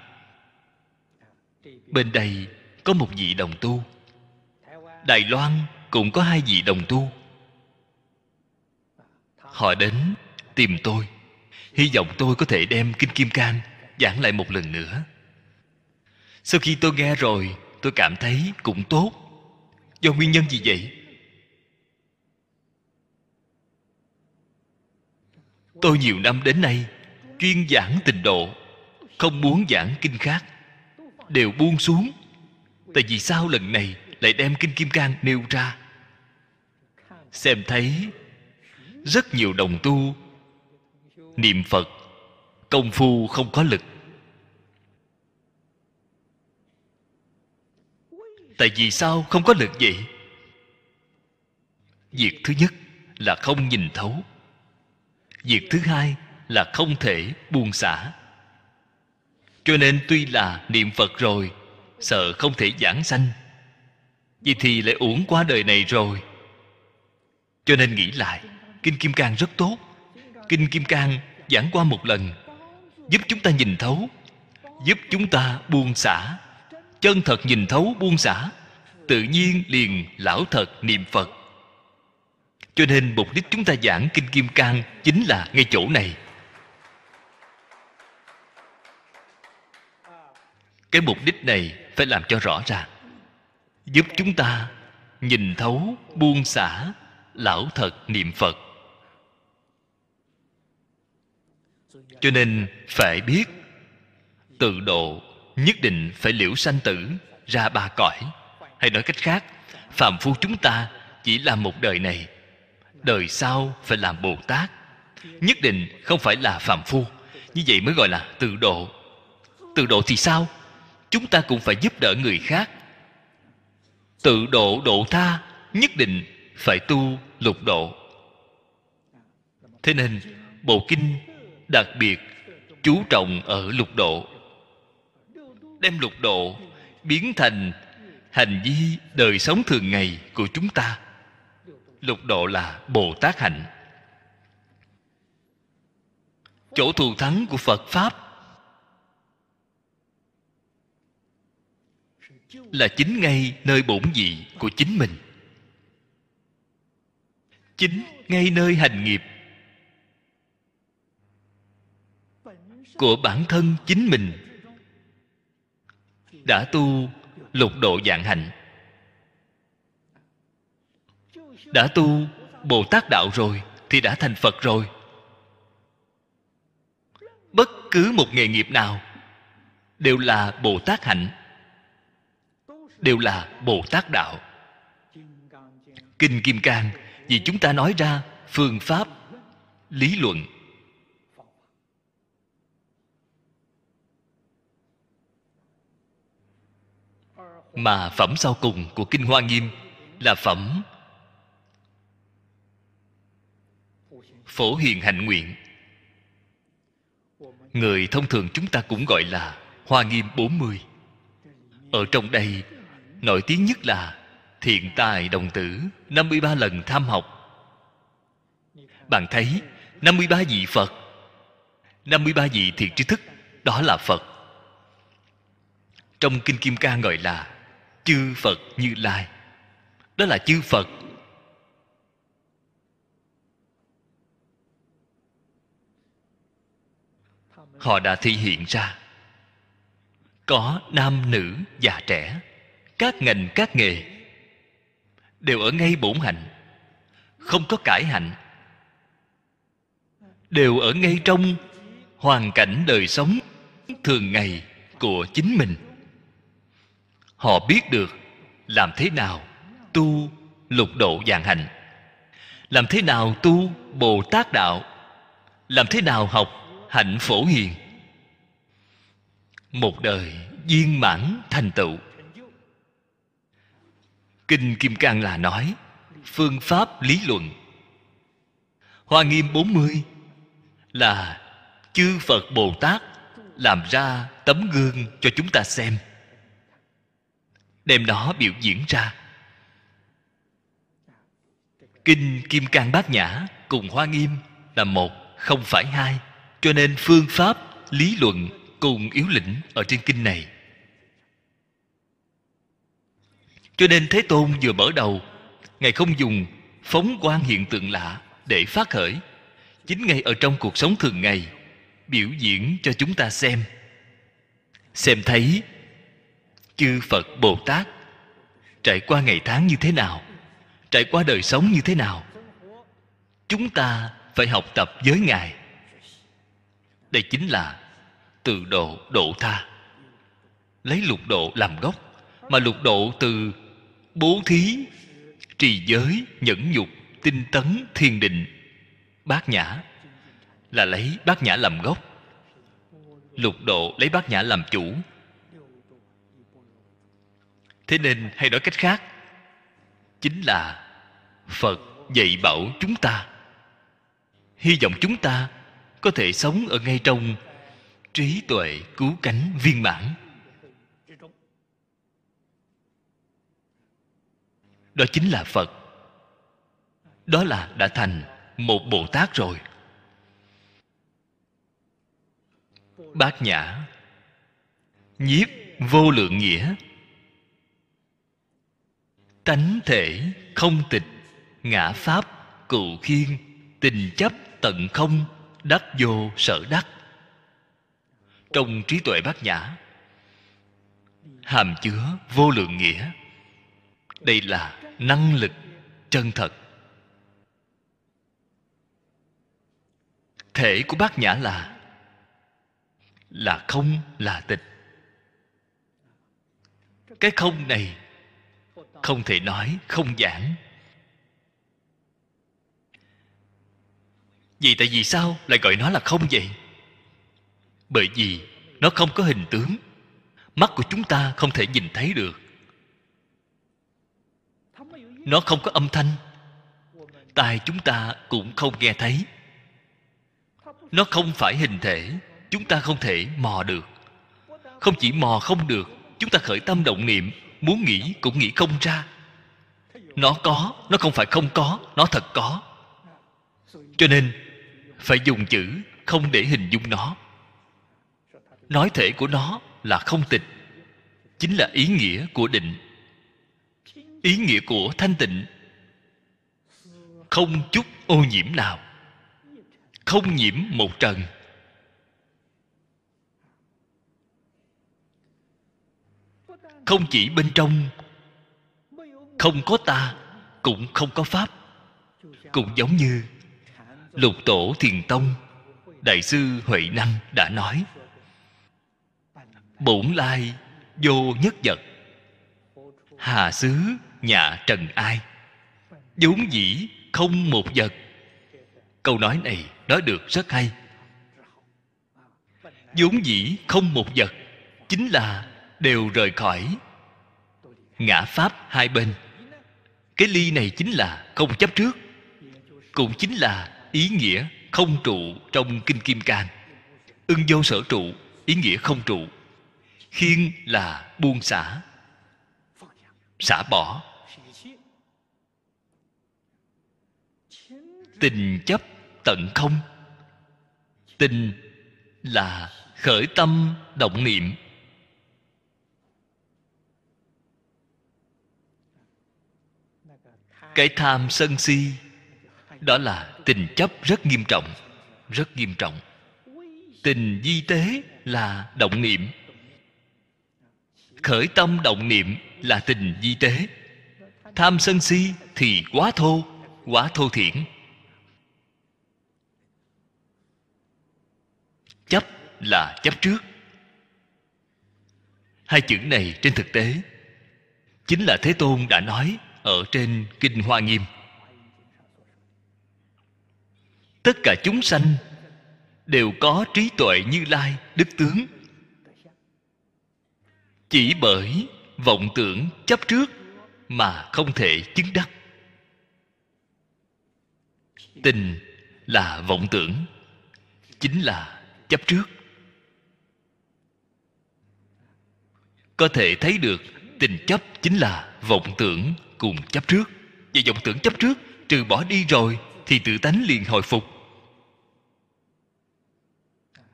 Bên đây có một vị đồng tu. Đài loan cũng có hai vị đồng tu. Họ đến tìm tôi. Hy vọng tôi có thể đem kinh kim cang giảng lại một lần nữa. Sau khi tôi nghe rồi, tôi cảm thấy cũng tốt do nguyên nhân gì vậy? Tôi nhiều năm đến nay chuyên giảng tình độ, không muốn giảng kinh khác. Đều buông xuống. Tại vì sao lần này lại đem kinh kim cang nêu ra. Xem thấy rất nhiều đồng tu, niệm phật, công phu không có lực. Tại vì sao không có lực vậy? Việc thứ nhất là không nhìn thấu. Việc thứ hai là không thể buông xả. Cho nên tuy là niệm phật rồi, sợ không thể giảng sanh. Vậy thì lại uổng qua đời này rồi. Cho nên nghĩ lại, kinh kim cang rất tốt. Kinh kim cang giảng qua một lần, giúp chúng ta nhìn thấu, giúp chúng ta buông xả chân thật nhìn thấu buông xả, tự nhiên liền lão thật niệm phật. Cho nên mục đích chúng ta giảng kinh kim cang chính là ngay chỗ này. Cái mục đích này phải làm cho rõ ràng, giúp chúng ta nhìn thấu buông xả lão thật niệm phật. Cho nên phải biết tự độ nhất định phải liễu sanh tử, ra ba cõi. Hay nói cách khác, phàm phu chúng ta chỉ làm một đời này. Đời sau phải làm bồ tát. Nhất định không phải là phàm phu. Như vậy mới gọi là tự độ. Tự độ thì sao? Chúng ta cũng phải giúp đỡ người khác. Tự độ độ tha, nhất định phải tu lục độ. Thế nên, bộ kinh đặc biệt chú trọng ở lục độ đem lục độ biến thành hành vi đời sống thường ngày của chúng ta. Lục độ là bồ tát hạnh. Chỗ thù thắng của phật pháp là chính ngay nơi bổn vị của chính mình. Chính ngay nơi hành nghiệp của bản thân chính mình đã tu, lục độ dạng hạnh đã tu bồ tát đạo rồi thì đã thành phật rồi. Bất cứ một nghề nghiệp nào đều là bồ tát hạnh, đều là bồ tát đạo. Kinh kim cang, vì chúng ta nói ra phương pháp, lý luận mà phẩm sau cùng của kinh hoa nghiêm là phẩm phổ hiền hạnh nguyện. Người thông thường chúng ta cũng gọi là hoa nghiêm 40 ở trong đây, nổi tiếng nhất là thiện tài đồng tử 53 lần tham học. Bạn thấy 53 vị Phật 53 vị thiện tri thức, đó là Phật. Trong Kinh Kim Ca gọi là chư Phật Như Lai. Đó là chư Phật. Họ đã thể hiện ra. Có nam nữ già trẻ, các ngành, các nghề, đều ở ngay bổn hạnh, không có cải hạnh, đều ở ngay trong hoàn cảnh đời sống thường ngày của chính mình họ biết được làm thế nào tu lục độ dạng hạnh. Làm thế nào tu bồ tát đạo. Làm thế nào học hạnh phổ hiền. Một đời viên mãn thành tựu. Kinh kim cang là nói, phương pháp lý luận. Hoa nghiêm 40 là chư phật bồ tát làm ra tấm gương cho chúng ta xem đem nó biểu diễn ra. Kinh kim cang bát nhã cùng hoa nghiêm là một, không phải hai, cho nên phương pháp, lý luận cùng yếu lĩnh ở trên kinh này. Cho nên thế tôn vừa mở đầu, ngài không dùng phóng quan hiện tượng lạ để phát khởi. Chính ngay ở trong cuộc sống thường ngày, biểu diễn cho chúng ta xem. Xem thấy chư phật bồ tát, trải qua ngày tháng như thế nào, trải qua đời sống như thế nào, chúng ta phải học tập với ngài. Đây chính là từ độ độ tha. Lấy lục độ làm gốc, mà lục độ từ bố thí, trì giới, nhẫn nhục, tinh tấn, thiền định, bát nhã là lấy bát nhã làm gốc. Lục độ lấy bát nhã làm chủ thế nên hay nói cách khác, chính là phật dạy bảo chúng ta. Hy vọng chúng ta có thể sống ở ngay trong trí tuệ cứu cánh viên mãn. Đó chính là phật. Đó là đã thành một bồ tát rồi. Bát nhã, nhiếp vô lượng nghĩa tánh thể không tịch, ngã pháp cụ khiên, tình chấp tận không, đắc vô sở đắc. Trong trí tuệ bát nhã, hàm chứa vô lượng nghĩa, đây là năng lực chân thật. Thể của bát nhã là là không, là tịch. Cái không này không thể nói, không giảng. Vì tại vì sao lại gọi nó là không vậy? Bởi vì nó không có hình tướng. Mắt của chúng ta không thể nhìn thấy được. Nó không có âm thanh. Tai chúng ta cũng không nghe thấy. Nó không phải hình thể. Chúng ta không thể mò được. Không chỉ mò không được, chúng ta khởi tâm động niệm muốn nghĩ cũng nghĩ không ra. Nó có, nó không phải không có, nó thật có. Cho nên, phải dùng chữ không để hình dung nó. Nói thể của nó là không tịch chính là ý nghĩa của định. Ý nghĩa của thanh tịnh. Không chút ô nhiễm nào. Không nhiễm một trần. Không chỉ bên trong, không có ta, cũng không có pháp. Cũng giống như lục tổ thiền tông, đại sư huệ năng đã nói, bổn lai vô nhất vật, hà xứ nhà trần ai? Vốn dĩ không một vật. Câu nói này nói được rất hay. Vốn dĩ không một vật chính là đều rời khỏi. Ngã pháp hai bên. Cái ly này chính là không chấp trước, cũng chính là ý nghĩa không trụ trong kinh kim cang. Ưng vô sở trụ, ý nghĩa không trụ. Khiên là buông xả xả bỏ. Tình chấp tận không. Tình là khởi tâm động niệm. Cái tham sân si, đó là tình chấp rất nghiêm trọng, rất nghiêm trọng. Tình di tế là động niệm. Khởi tâm động niệm là tình di tế. Tham sân si thì quá thô quá thô thiển. Chấp là chấp trước. Hai chữ này trên thực tế chính là thế tôn đã nói ở trên kinh hoa nghiêm. Tất cả chúng sanh đều có trí tuệ như lai, đức tướng. Chỉ bởi vọng tưởng chấp trước mà không thể chứng đắc. Tình là vọng tưởng, chính là chấp trước. Có thể thấy được tình chấp chính là vọng tưởng cùng chấp trước. Và vọng tưởng chấp trước, trừ bỏ đi rồi, thì tự tánh liền hồi phục.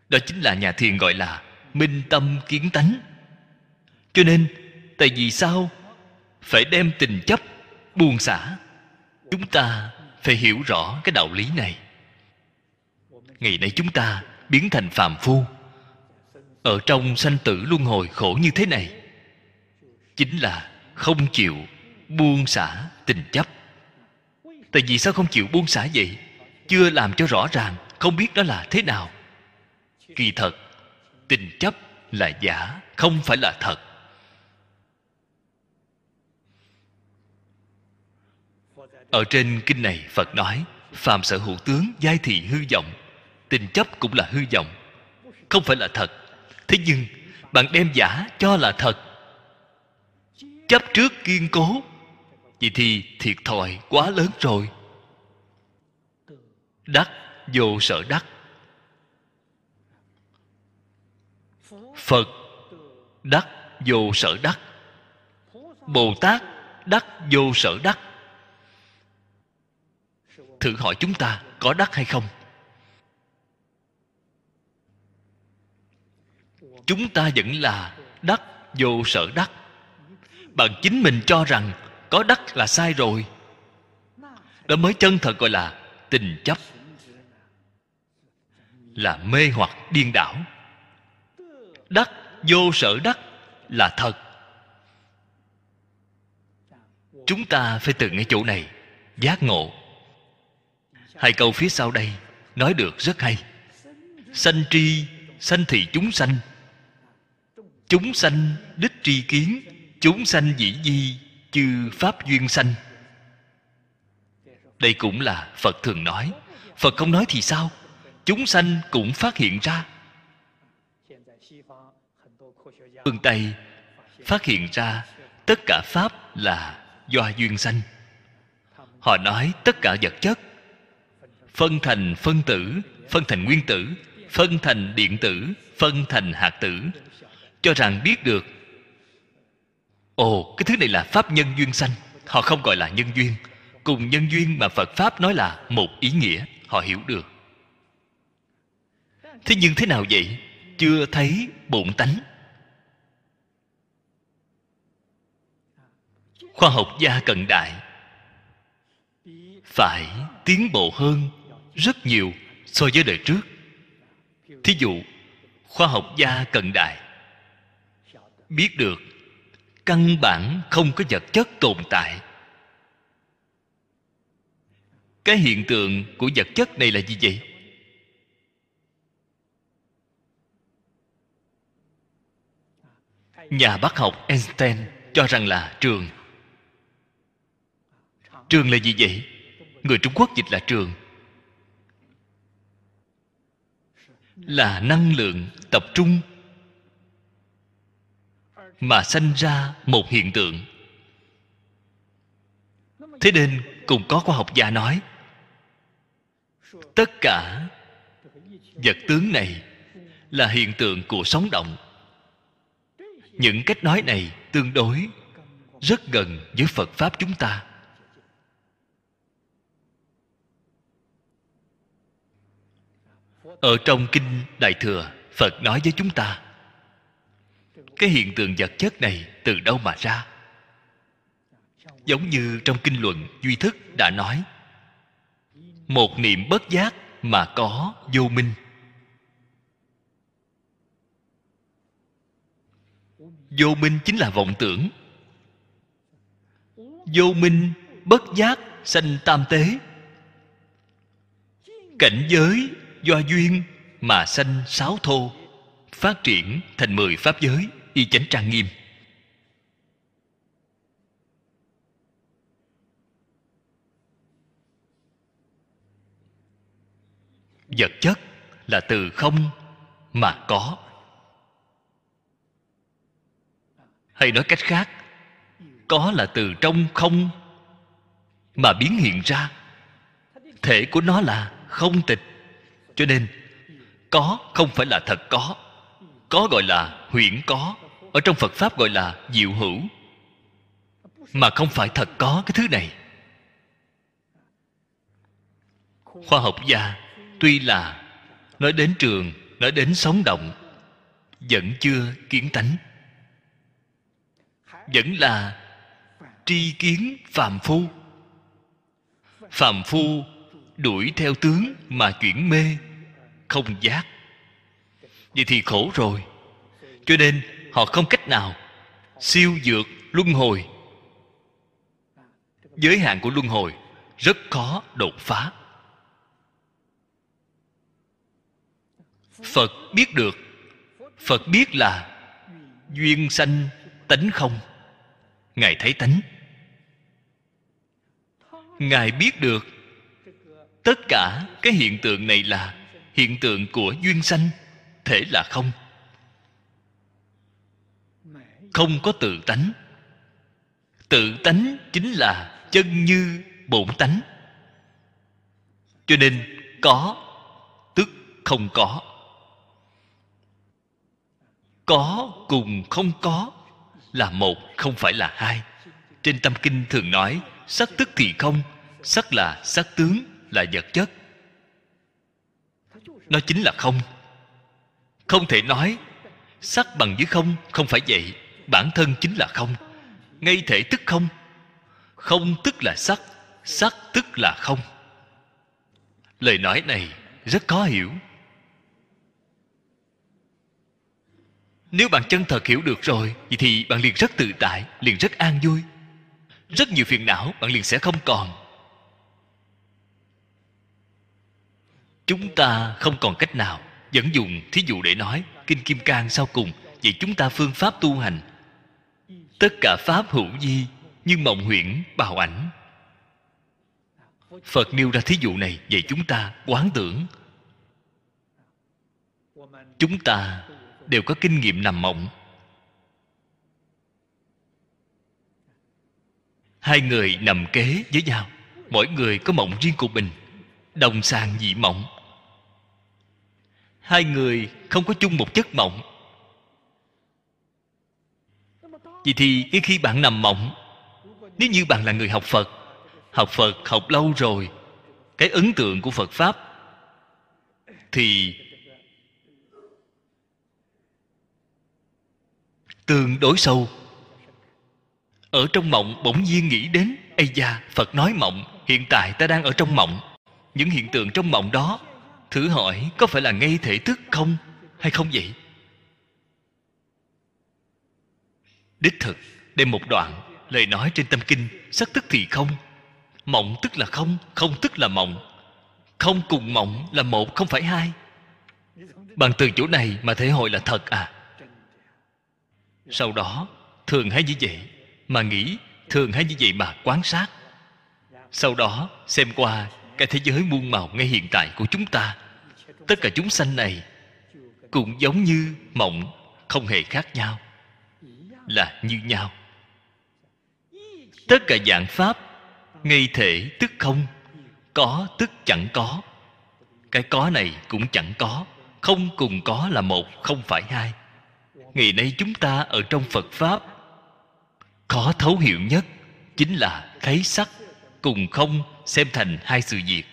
Đó chính là nhà thiền gọi là minh tâm kiến tánh. Cho nên, tại vì sao? Phải đem tình chấp buông xả. Chúng ta phải hiểu rõ cái đạo lý này. Ngày nay chúng ta biến thành phàm phu. Ở trong sanh tử luân hồi khổ như thế này, chính là không chịu buông xả tình chấp. Tại vì sao không chịu buông xả vậy? Chưa làm cho rõ ràng, không biết đó là thế nào. Kỳ thật, tình chấp là giả, không phải là thật. Ở trên kinh này, phật nói, phàm sở hữu tướng, giai thị hư vọng. Tình chấp cũng là hư vọng, không phải là thật. Thế nhưng, bạn đem giả cho là thật. Chấp trước kiên cố vậy thì thiệt thòi quá lớn rồi. Đắc, vô sở đắc. Phật, đắc, vô sở đắc. Bồ tát, đắc, vô sở đắc. Thử hỏi chúng ta có đắc hay không? Chúng ta vẫn là đắc, vô sở đắc. Bạn chính mình cho rằng có đắc là sai rồi. Đó mới chân thật gọi là tình chấp. Là mê hoặc điên đảo. Đắc vô sở đắc là thật. Chúng ta phải từ ngay chỗ này, giác ngộ. Hai câu phía sau đây nói được rất hay. Sanh tri, sanh thì chúng sanh. Chúng sanh đích tri kiến, chúng sanh dĩ di chư pháp duyên sanh. Đây cũng là phật thường nói. Phật không nói thì sao? Chúng sanh cũng phát hiện ra. Phương tây phát hiện ra tất cả pháp là do duyên sanh. Họ nói tất cả vật chất, phân thành phân tử, phân thành nguyên tử, phân thành điện tử, phân thành hạt tử, cho rằng biết được ồ, cái thứ này là pháp nhân duyên sanh. Họ không gọi là nhân duyên. Cùng nhân duyên mà phật pháp nói là một ý nghĩa. Họ hiểu được. Thế nhưng thế nào vậy? Chưa thấy bụng tánh. Khoa học gia cận đại. Phải tiến bộ hơn rất nhiều so với đời trước. Thí dụ, khoa học gia cận đại. Biết được căn bản không có vật chất tồn tại. Cái hiện tượng của vật chất này là gì vậy? Nhà bác học einstein cho rằng là trường. Trường là gì vậy? Người trung quốc dịch là trường. Là năng lượng tập trung mà sanh ra một hiện tượng. Thế nên cùng có khoa học gia nói, tất cả vật tướng này là hiện tượng của sóng động. Những cách nói này tương đối rất gần với phật pháp chúng ta. Ở trong kinh đại thừa, phật nói với chúng ta cái hiện tượng vật chất này từ đâu mà ra? Giống như trong kinh luận duy thức đã nói, một niệm bất giác mà có vô minh. Vô minh chính là vọng tưởng. Vô minh bất giác sanh tam tế. Cảnh giới do duyên mà sanh sáu thô, phát triển thành mười pháp giới y chánh trang nghiêm. Vật chất là từ không mà có. Hay nói cách khác, có là từ trong không mà biến hiện ra. Thể của nó là không tịch, cho nên có không phải là thật có có gọi là huyễn có. Ở trong phật pháp gọi là diệu hữu. Mà không phải thật có cái thứ này. Khoa học gia tuy là nói đến trường, nói đến sống động, vẫn chưa kiến tánh. Vẫn là tri kiến phàm phu. Phàm phu đuổi theo tướng mà chuyển mê, không giác vậy thì khổ rồi. Cho nên họ không cách nào siêu dược luân hồi. Giới hạn của luân hồi rất khó đột phá. Phật biết được. Phật biết là duyên sanh tánh không. Ngài thấy tánh. Ngài biết được tất cả cái hiện tượng này là hiện tượng của duyên sanh thể là không? Không có tự tánh. Tự tánh chính là chân như bổn tánh. Cho nên có, tức không có. Có cùng không có là một, không phải là hai. Trên tâm kinh thường nói, sắc tức thì không, sắc là sắc tướng, là vật chất. Nó chính là không không thể nói, sắc bằng với không không phải vậy. Bản thân chính là không. Ngay thể tức không. Không tức là sắc sắc tức là không. Lời nói này rất khó hiểu. Nếu bạn chân thật hiểu được rồi vậy thì bạn liền rất tự tại, liền rất an vui. Rất nhiều phiền não bạn liền sẽ không còn. Chúng ta không còn cách nào vẫn dùng, thí dụ để nói, kinh kim cang sau cùng, vậy chúng ta phương pháp tu hành. Tất cả pháp hữu di như mộng huyễn, bào ảnh. Phật nêu ra thí dụ này, vậy chúng ta quán tưởng. Chúng ta đều có kinh nghiệm nằm mộng. Hai người nằm kế với nhau, mỗi người có mộng riêng của mình, đồng sàng dị mộng hai người không có chung một giấc mộng. Vì thì cái khi bạn nằm mộng, nếu như bạn là người học phật học phật học lâu rồi, cái ấn tượng của phật pháp thì tương đối sâu. Ở trong mộng bỗng nhiên nghĩ đến, ây da, phật nói mộng, hiện tại ta đang ở trong mộng. Những hiện tượng trong mộng đó thử hỏi có phải là ngay thể thức không, hay không vậy? Đích thực đây một đoạn lời nói trên tâm kinh sắc tức thì không. Mộng tức là không không tức là mộng. Không cùng mộng là một, không phải hai. Bằng từ chỗ này mà thể hội là thật à? Sau đó, thường hay như vậy, mà nghĩ thường hay như vậy mà quan sát. Sau đó, xem qua cái thế giới muôn màu ngay hiện tại của chúng ta. Tất cả chúng sanh này cũng giống như mộng, không hề khác nhau, là như nhau. Tất cả dạng pháp, ngay thể tức không, có tức chẳng có. Cái có này cũng chẳng có, không cùng có là một, không phải hai. Ngày nay chúng ta ở trong phật pháp khó thấu hiểu nhất chính là thấy sắc cùng không xem thành hai sự việc.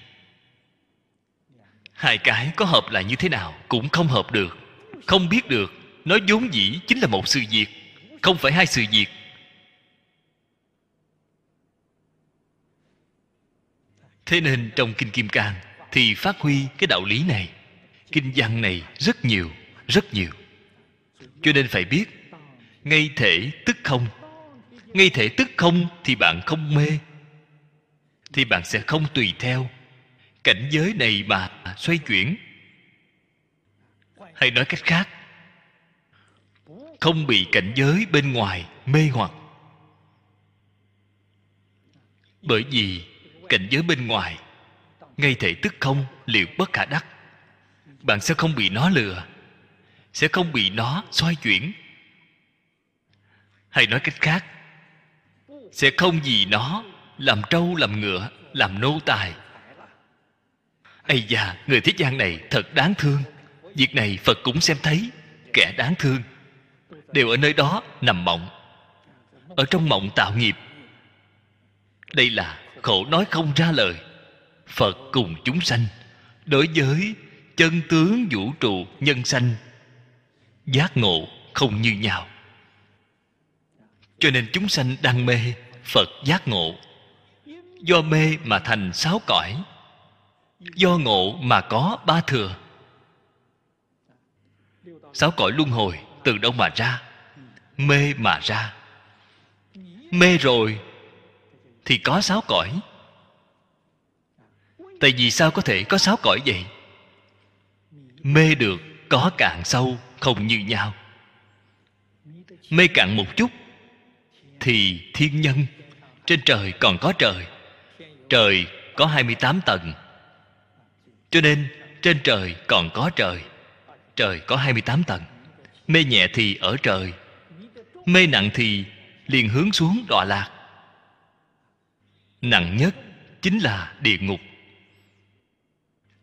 Hai cái có hợp lại như thế nào cũng không hợp được. Không biết được, nó vốn dĩ chính là một sự việc, không phải hai sự việc. Thế nên trong kinh kim cang thì phát huy cái đạo lý này, kinh văn này rất nhiều rất nhiều. Cho nên phải biết, ngay thể tức không. Ngay thể tức không thì bạn không mê thì bạn sẽ không tùy theo. Cảnh giới này mà xoay chuyển. Hay nói cách khác. Không bị cảnh giới bên ngoài mê hoặc. Bởi vì cảnh giới bên ngoài, ngay thể tức không liệu bất khả đắc. Bạn sẽ không bị nó lừa, sẽ không bị nó xoay chuyển. Hay nói cách khác. Sẽ không vì nó làm trâu, làm ngựa, làm nô tài. Ây da, người thế gian này thật đáng thương. Việc này phật cũng xem thấy, kẻ đáng thương. Đều ở nơi đó nằm mộng. Ở trong mộng tạo nghiệp. Đây là khổ nói không ra lời. Phật cùng chúng sanh, đối với chân tướng vũ trụ nhân sanh, giác ngộ không như nhau. Cho nên chúng sanh đang mê phật giác ngộ do mê mà thành sáu cõi, do ngộ mà có ba thừa. Sáu cõi luân hồi từ đâu mà ra? Mê mà ra. Mê rồi thì có sáu cõi. Tại vì sao có thể có sáu cõi vậy? Mê được có cạn sâu không như nhau. Mê cạn một chút thì thiên nhân trên trời còn có trời trời có 28 tầng. Cho nên, trên trời còn có trời trời có 28 tầng. Mê nhẹ thì ở trời, mê nặng thì liền hướng xuống đọa lạc. Nặng nhất chính là địa ngục.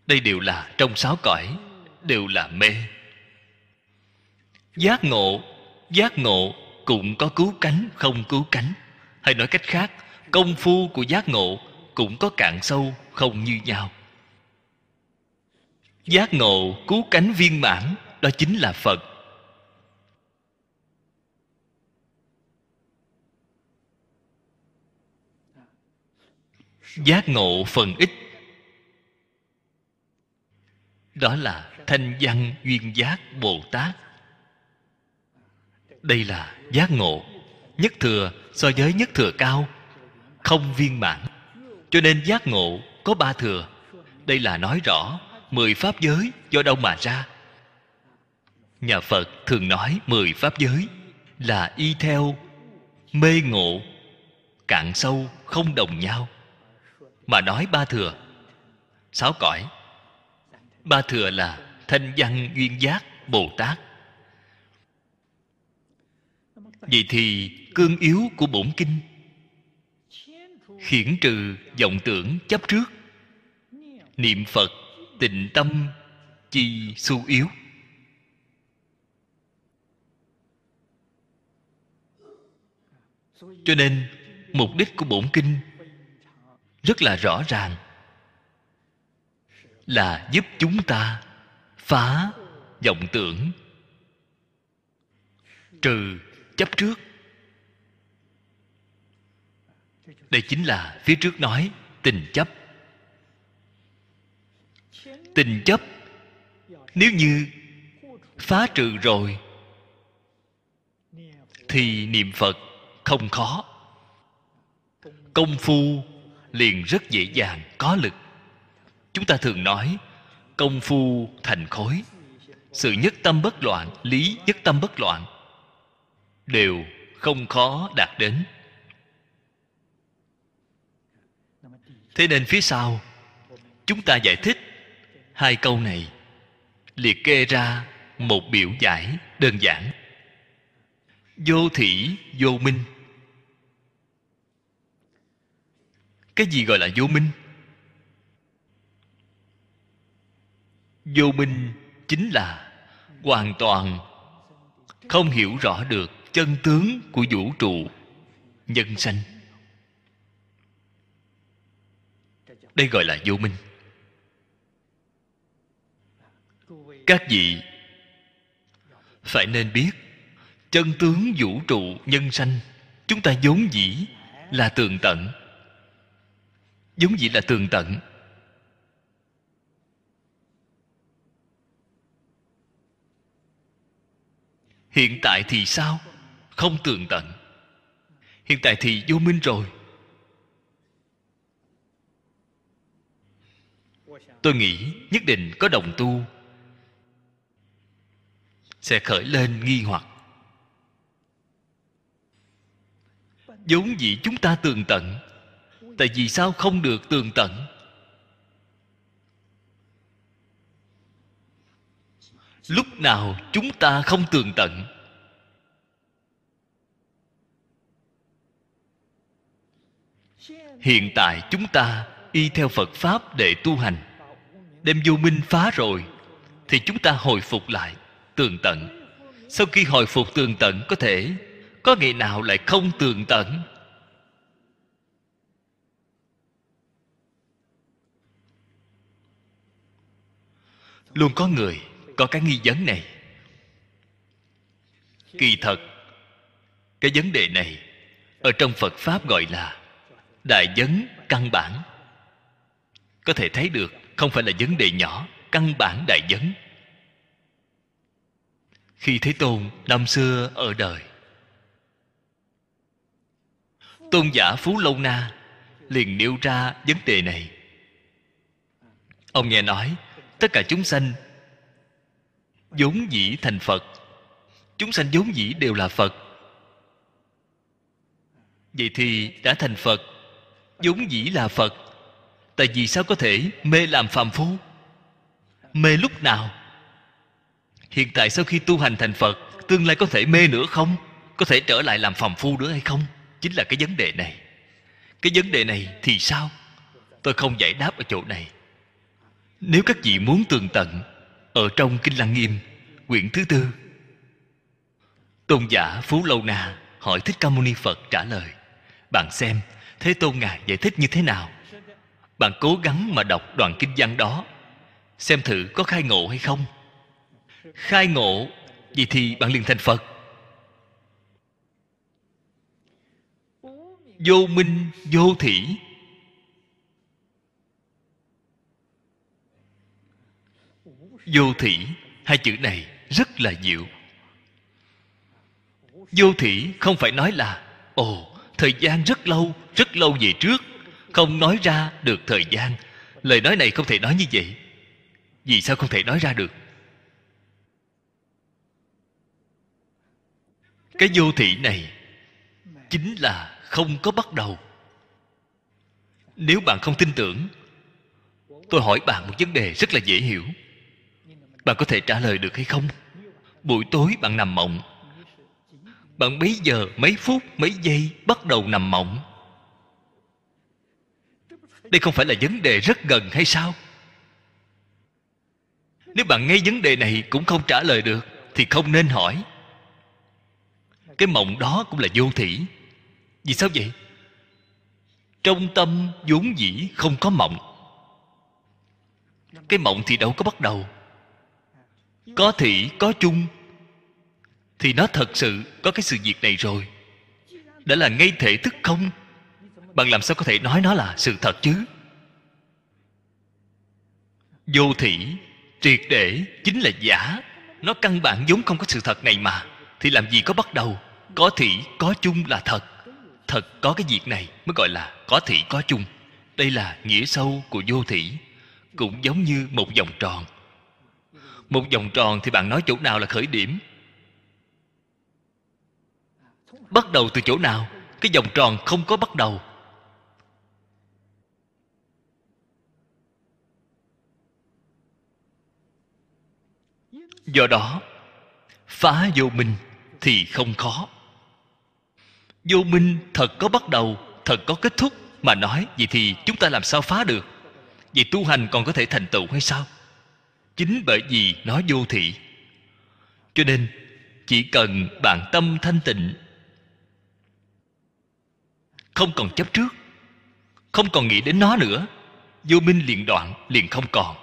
Đây đều là trong sáu cõi, đều là mê. Giác ngộ giác ngộ cũng có cứu cánh, không cứu cánh. Hay nói cách khác, công phu của giác ngộ cũng có cạn sâu, không như nhau. Giác ngộ cứu cánh viên mãn, đó chính là phật. Giác ngộ phần ít. Đó là thanh văn duyên giác bồ tát. Đây là giác ngộ, nhất thừa so với nhất thừa cao, không viên mãn cho nên giác ngộ có ba thừa. Đây là nói rõ mười pháp giới do đâu mà ra. Nhà phật thường nói mười pháp giới là y theo mê ngộ, cạn sâu, không đồng nhau. Mà nói ba thừa. Sáu cõi. Ba thừa là thanh văn duyên giác bồ tát. Vậy thì cương yếu của bổn kinh khiển trừ vọng tưởng chấp trước. Niệm phật tịnh tâm chi su yếu. Cho nên, mục đích của bổn kinh rất là rõ ràng. Là giúp chúng ta phá vọng tưởng, trừ chấp trước. Đây chính là phía trước nói, tình chấp. Tình chấp, nếu như phá trừ rồi, thì niệm phật không khó. Công phu liền rất dễ dàng, có lực. Chúng ta thường nói, công phu thành khối. Sự nhất tâm bất loạn, lý nhất tâm bất loạn đều không khó đạt đến. Thế nên phía sau, chúng ta giải thích hai câu này. Liệt kê ra một biểu giải đơn giản. Vô thị vô minh. Cái gì gọi là vô minh? Vô minh chính là hoàn toàn không hiểu rõ được chân tướng của vũ trụ nhân sanh. Đây gọi là vô minh. Các vị phải nên biết, chân tướng vũ trụ nhân sanh, chúng ta vốn dĩ là tường tận. Vốn dĩ là tường tận. Hiện tại thì sao? Không tường tận. Hiện tại thì vô minh rồi. Tôi nghĩ nhất định có đồng tu. Sẽ khởi lên nghi hoặc. Vốn dĩ chúng ta tường tận, tại vì sao không được tường tận? Lúc nào chúng ta không tường tận? Hiện tại chúng ta y theo phật pháp để tu hành đem vô minh phá rồi, thì chúng ta hồi phục lại, tường tận. Sau khi hồi phục tường tận, có thể, có ngày nào lại không tường tận? Luôn có người có cái nghi vấn này. Kỳ thật, cái vấn đề này ở trong phật pháp gọi là đại vấn căn bản. Có thể thấy được không phải là vấn đề nhỏ, căn bản đại vấn. Khi thế tôn năm xưa ở đời, tôn giả phú lâu na liền nêu ra vấn đề này. Ông nghe nói, tất cả chúng sanh vốn dĩ thành phật. Chúng sanh vốn dĩ đều là phật. Vậy thì đã thành phật, vốn dĩ là phật tại vì sao có thể mê làm phàm phu? Mê lúc nào? Hiện tại sau khi tu hành thành phật, tương lai có thể mê nữa không? Có thể trở lại làm phàm phu nữa hay không? Chính là cái vấn đề này. Cái vấn đề này thì sao? Tôi không giải đáp ở chỗ này. Nếu các vị muốn tường tận, ở trong kinh lăng nghiêm, quyển thứ tư, tôn giả phú lâu na hỏi thích ca mâu ni phật trả lời, bạn xem, thế tôn ngài giải thích như thế nào? Bạn cố gắng mà đọc đoạn kinh văn đó, xem thử có khai ngộ hay không. Khai ngộ, vậy thì bạn liền thành phật. Vô minh, vô thỉ vô thỉ hai chữ này rất là diệu. Vô thỉ không phải nói là, ồ, thời gian rất lâu rất lâu về trước không nói ra được thời gian. Lời nói này không thể nói như vậy. Vì sao không thể nói ra được? Cái vô thị này chính là không có bắt đầu. Nếu bạn không tin tưởng, tôi hỏi bạn một vấn đề rất là dễ hiểu. Bạn có thể trả lời được hay không? Buổi tối bạn nằm mộng. Bạn mấy giờ, mấy phút, mấy giây bắt đầu nằm mộng đây không phải là vấn đề rất gần hay sao? Nếu bạn ngay vấn đề này cũng không trả lời được, thì không nên hỏi. Cái mộng đó cũng là vô thỉ. Vì sao vậy? Trong tâm vốn dĩ không có mộng. Cái mộng thì đâu có bắt đầu. Có thị có chung. Thì nó thật sự có cái sự việc này rồi. Đã là ngay thể thức không? Bạn làm sao có thể nói nó là sự thật chứ? Vô thị triệt để, chính là giả. Nó căn bản vốn không có sự thật này mà. Thì làm gì có bắt đầu? Có thị có chung là thật. Thật có cái việc này mới gọi là có thị có chung. Đây là nghĩa sâu của vô thị cũng giống như một vòng tròn. Một vòng tròn thì bạn nói chỗ nào là khởi điểm? Bắt đầu từ chỗ nào? Cái vòng tròn không có bắt đầu. Do đó, phá vô minh thì không khó. Vô minh thật có bắt đầu, thật có kết thúc. Mà nói, vậy thì chúng ta làm sao phá được? Vậy tu hành còn có thể thành tựu hay sao? Chính bởi vì nó vô thị. Cho nên, chỉ cần bạn tâm thanh tịnh, không còn chấp trước, không còn nghĩ đến nó nữa, vô minh liền đoạn, liền không còn.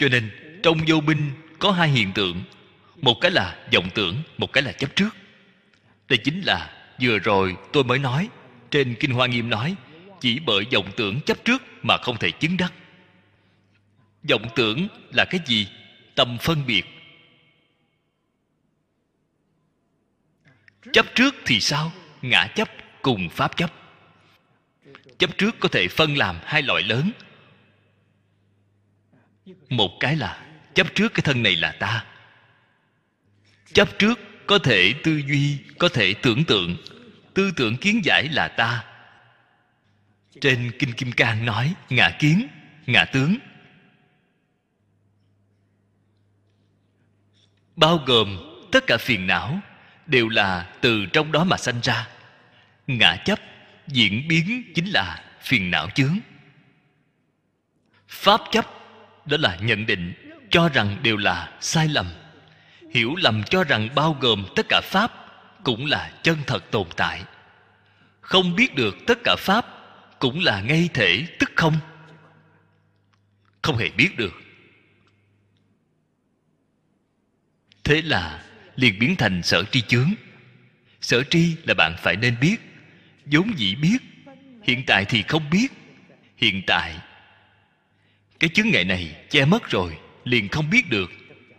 Cho nên, trong vô minh có hai hiện tượng. Một cái là vọng tưởng, một cái là chấp trước. Đây chính là vừa rồi tôi mới nói, trên kinh hoa nghiêm nói, chỉ bởi vọng tưởng chấp trước mà không thể chứng đắc. Vọng tưởng là cái gì? Tâm phân biệt. Chấp trước thì sao? Ngã chấp cùng pháp chấp. Chấp trước có thể phân làm hai loại lớn một cái là, chấp trước cái thân này là ta. Chấp trước có thể tư duy, có thể tưởng tượng, tư tưởng kiến giải là ta. Trên kinh kim cang nói ngã kiến ngã tướng. Bao gồm tất cả phiền não đều là từ trong đó mà sanh ra. Ngã chấp diễn biến chính là phiền não chướng. Pháp chấp đó là nhận định, cho rằng đều là sai lầm. Hiểu lầm cho rằng bao gồm tất cả pháp cũng là chân thật tồn tại. Không biết được tất cả pháp cũng là ngay thể tức không? Không hề biết được. Thế là liền biến thành sở tri chướng. Sở tri là bạn phải nên biết, vốn dĩ biết, hiện tại thì không biết, hiện tại cái chướng ngại này che mất rồi, liền không biết được.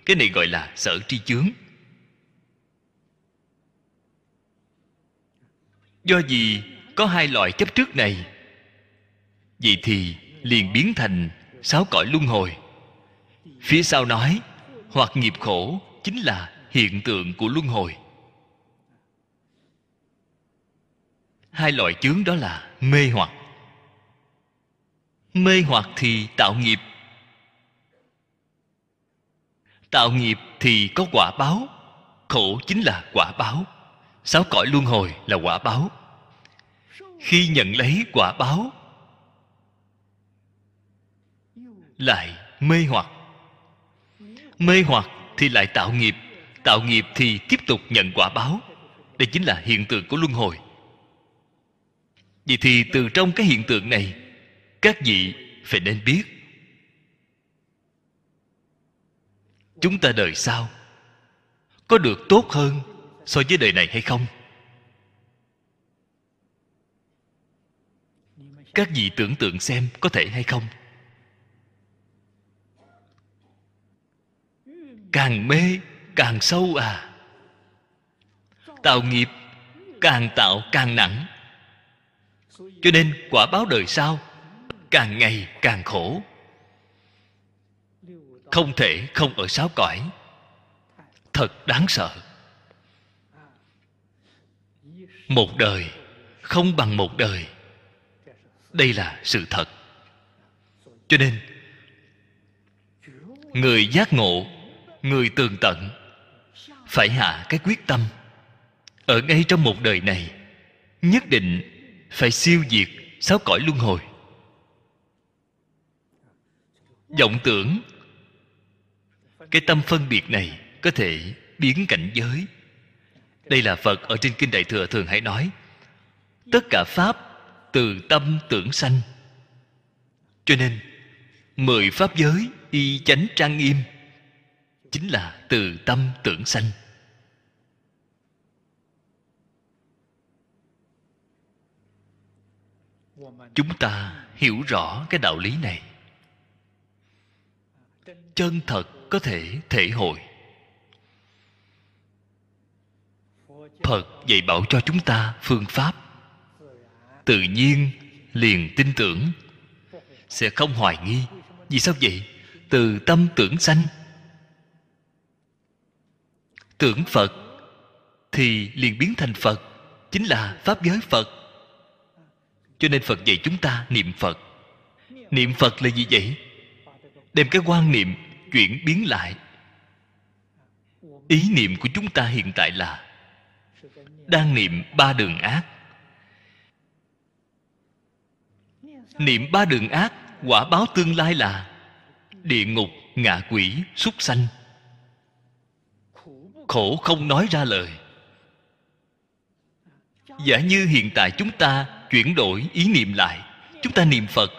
Cái này gọi là sở tri chướng. Do gì có hai loại chấp trước này vậy thì liền biến thành sáu cõi luân hồi. Phía sau nói, hoặc nghiệp khổ chính là hiện tượng của luân hồi. Hai loại chướng đó là mê hoặc mê hoặc thì tạo nghiệp. Tạo nghiệp thì có quả báo, khổ chính là quả báo. Sáu cõi luân hồi là quả báo. Khi nhận lấy quả báo, lại mê hoặc. Mê hoặc thì lại tạo nghiệp tạo nghiệp thì tiếp tục nhận quả báo. Đây chính là hiện tượng của luân hồi. Vậy thì từ trong cái hiện tượng này các vị phải nên biết. Chúng ta đời sau, có được tốt hơn so với đời này hay không? Các vị tưởng tượng xem có thể hay không? Càng mê, càng sâu à. Tạo nghiệp, càng tạo càng nặng. Cho nên quả báo đời sau càng ngày càng khổ. Không thể không ở sáu cõi. Thật đáng sợ. Một đời không bằng một đời. Đây là sự thật. Cho nên, người giác ngộ, người tường tận, phải hạ cái quyết tâm. Ở ngay trong một đời này, nhất định phải siêu diệt sáu cõi luân hồi vọng tưởng. Cái tâm phân biệt này có thể biến cảnh giới. Đây là phật ở trên kinh đại thừa thường hay nói, tất cả pháp từ tâm tưởng sanh. Cho nên, mười pháp giới y chánh trang nghiêm chính là từ tâm tưởng sanh. Chúng ta hiểu rõ cái đạo lý này chân thật có thể thể hội. Phật dạy bảo cho chúng ta phương pháp. Tự nhiên liền tin tưởng. Sẽ không hoài nghi. Vì sao vậy? Từ tâm tưởng sanh. Tưởng phật thì liền biến thành phật, chính là pháp giới phật. Cho nên phật dạy chúng ta niệm phật. Niệm phật là gì vậy? Đem cái quan niệm chuyển biến lại. Ý niệm của chúng ta hiện tại là đang niệm ba đường ác. Niệm ba đường ác quả báo tương lai là địa ngục, ngạ quỷ, súc sanh. Khổ không nói ra lời. Giả như hiện tại chúng ta chuyển đổi ý niệm lại, chúng ta niệm phật.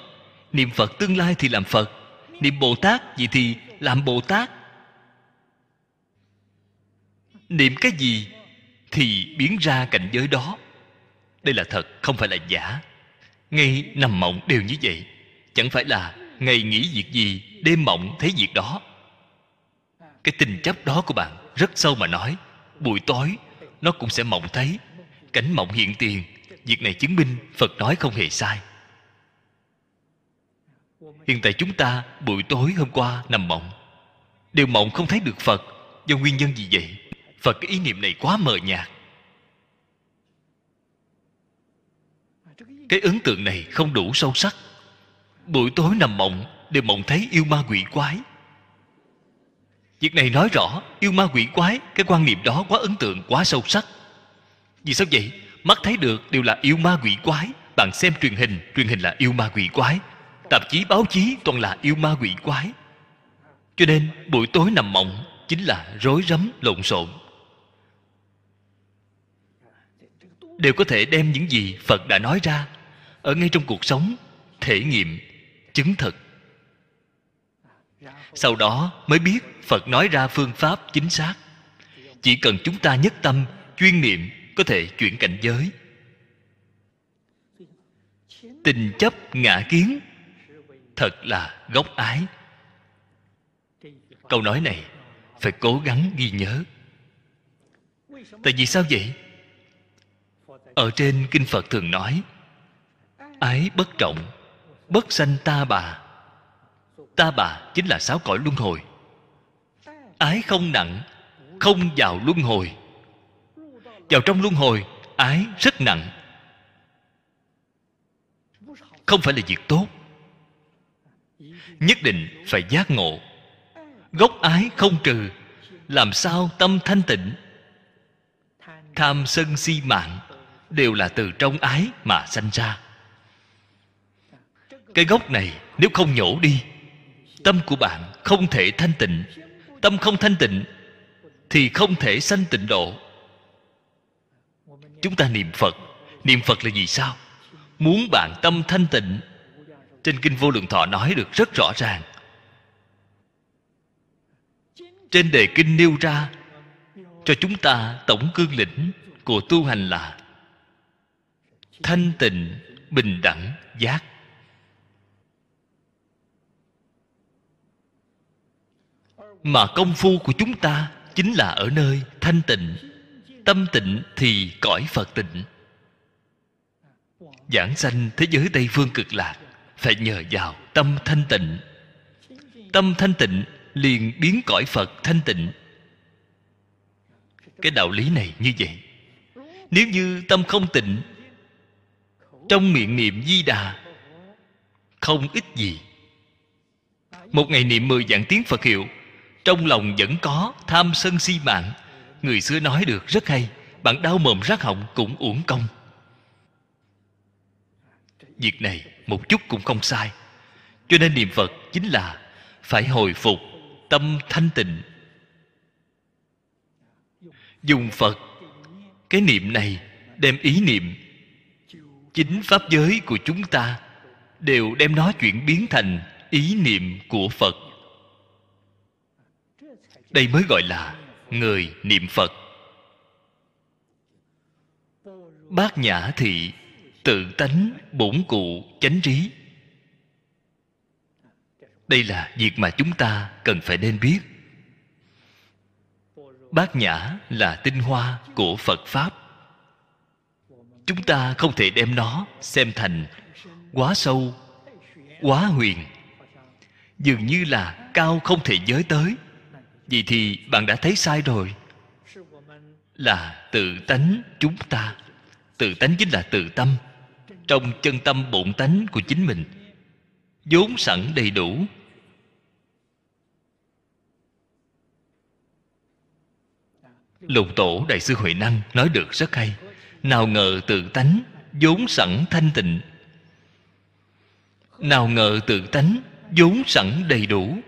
Niệm phật tương lai thì làm phật niệm bồ tát gì thì làm bồ tát. Niệm cái gì thì biến ra cảnh giới đó. Đây là thật, không phải là giả. Ngay nằm mộng đều như vậy. Chẳng phải là ngày nghĩ việc gì, đêm mộng thấy việc đó. Cái tình chấp đó của bạn rất sâu mà nói, buổi tối nó cũng sẽ mộng thấy. Cảnh mộng hiện tiền, việc này chứng minh phật nói không hề sai hiện tại chúng ta buổi tối hôm qua nằm mộng. Đều mộng không thấy được phật. Do nguyên nhân gì vậy? Phật cái ý niệm này quá mờ nhạt. Cái ấn tượng này không đủ sâu sắc. Buổi tối nằm mộng, đều mộng thấy yêu ma quỷ quái. Việc này nói rõ, yêu ma quỷ quái, cái quan niệm đó quá ấn tượng, quá sâu sắc. Vì sao vậy? Mắt thấy được đều là yêu ma quỷ quái. Bạn xem truyền hình truyền hình là yêu ma quỷ quái tạp chí báo chí toàn là yêu ma quỷ quái. Cho nên buổi tối nằm mộng chính là rối rắm, lộn xộn. Đều có thể đem những gì phật đã nói ra ở ngay trong cuộc sống, thể nghiệm, chứng thực. Sau đó mới biết phật nói ra phương pháp chính xác. Chỉ cần chúng ta nhất tâm, chuyên niệm, có thể chuyển cảnh giới. Tình chấp ngã kiến thật là gốc ái. Câu nói này phải cố gắng ghi nhớ. Tại vì sao vậy? Ở trên kinh phật thường nói, ái bất trọng, bất sanh ta bà. Ta bà chính là sáu cõi luân hồi. Ái không nặng, không vào luân hồi. Vào trong luân hồi, ái rất nặng. Không phải là việc tốt nhất định phải giác ngộ. Gốc ái không trừ, làm sao tâm thanh tịnh? Tham sân si mạng đều là từ trong ái mà sanh ra. Cái gốc này nếu không nhổ đi, tâm của bạn không thể thanh tịnh. Tâm không thanh tịnh thì không thể sanh tịnh độ. Chúng ta niệm phật. Niệm phật là gì sao? Muốn bạn tâm thanh tịnh trên kinh vô lượng thọ nói được rất rõ ràng. Trên đề kinh nêu ra, cho chúng ta tổng cương lĩnh của tu hành là thanh tịnh, bình đẳng, giác. Mà công phu của chúng ta chính là ở nơi thanh tịnh, tâm tịnh thì cõi phật tịnh. Giảng sanh thế giới tây phương cực lạc phải nhờ vào tâm thanh tịnh. Tâm thanh tịnh liền biến cõi phật thanh tịnh. Cái đạo lý này như vậy, nếu như tâm không tịnh, trong miệng niệm di đà không ít gì. Một ngày niệm mười dạng tiếng phật hiệu, trong lòng vẫn có tham sân si mạng. Người xưa nói được rất hay, bạn đau mồm rác họng cũng uổng công. Việc này một chút cũng không sai. Cho nên niệm phật chính là phải hồi phục tâm thanh tịnh. Dùng phật, cái niệm này đem ý niệm chính pháp giới của chúng ta đều đem nó chuyển biến thành ý niệm của phật. Đây mới gọi là người niệm phật. Bát nhã thị tự tánh bổn cụ chánh trí. Đây là việc mà chúng ta cần phải nên biết. Bát nhã là tinh hoa của phật pháp. Chúng ta không thể đem nó xem thành quá sâu, quá huyền. Dường như là cao không thể giới tới. Vậy thì bạn đã thấy sai rồi. Là tự tánh chúng ta. Tự tánh chính là tự tâm trong chân tâm bổn tánh của chính mình. Vốn sẵn đầy đủ. Lục tổ đại sư huệ năng nói được rất hay. Nào ngờ tự tánh, vốn sẵn thanh tịnh. Nào ngờ tự tánh, vốn sẵn đầy đủ.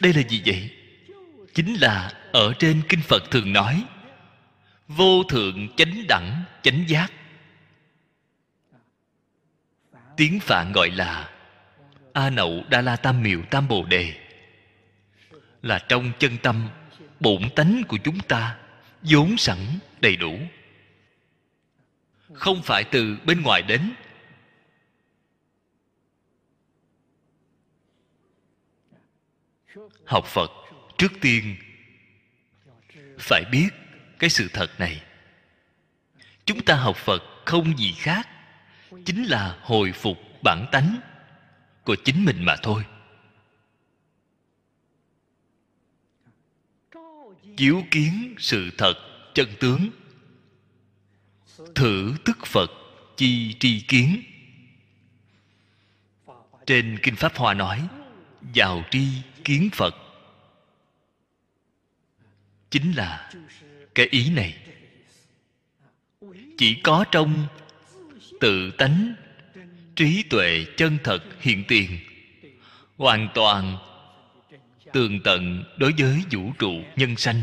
Đây là gì vậy? Chính là ở trên kinh phật thường nói, vô thượng chánh đẳng, chánh giác. Tiếng phạn gọi là a nậu đa la tam miệu tam bồ đề. Là trong chân tâm, bổn tánh của chúng ta vốn sẵn, đầy đủ. Không phải từ bên ngoài đến. Học phật trước tiên. Phải biết cái sự thật này. Chúng ta học phật không gì khác, chính là hồi phục bản tánh của chính mình mà thôi. Chiếu kiến sự thật chân tướng. Thử tức phật chi tri kiến. Trên kinh pháp hoa nói, vào tri kiến phật chính là cái ý này. Chỉ có trong tự tánh, trí tuệ chân thật hiện tiền, hoàn toàn tường tận đối với vũ trụ nhân sanh.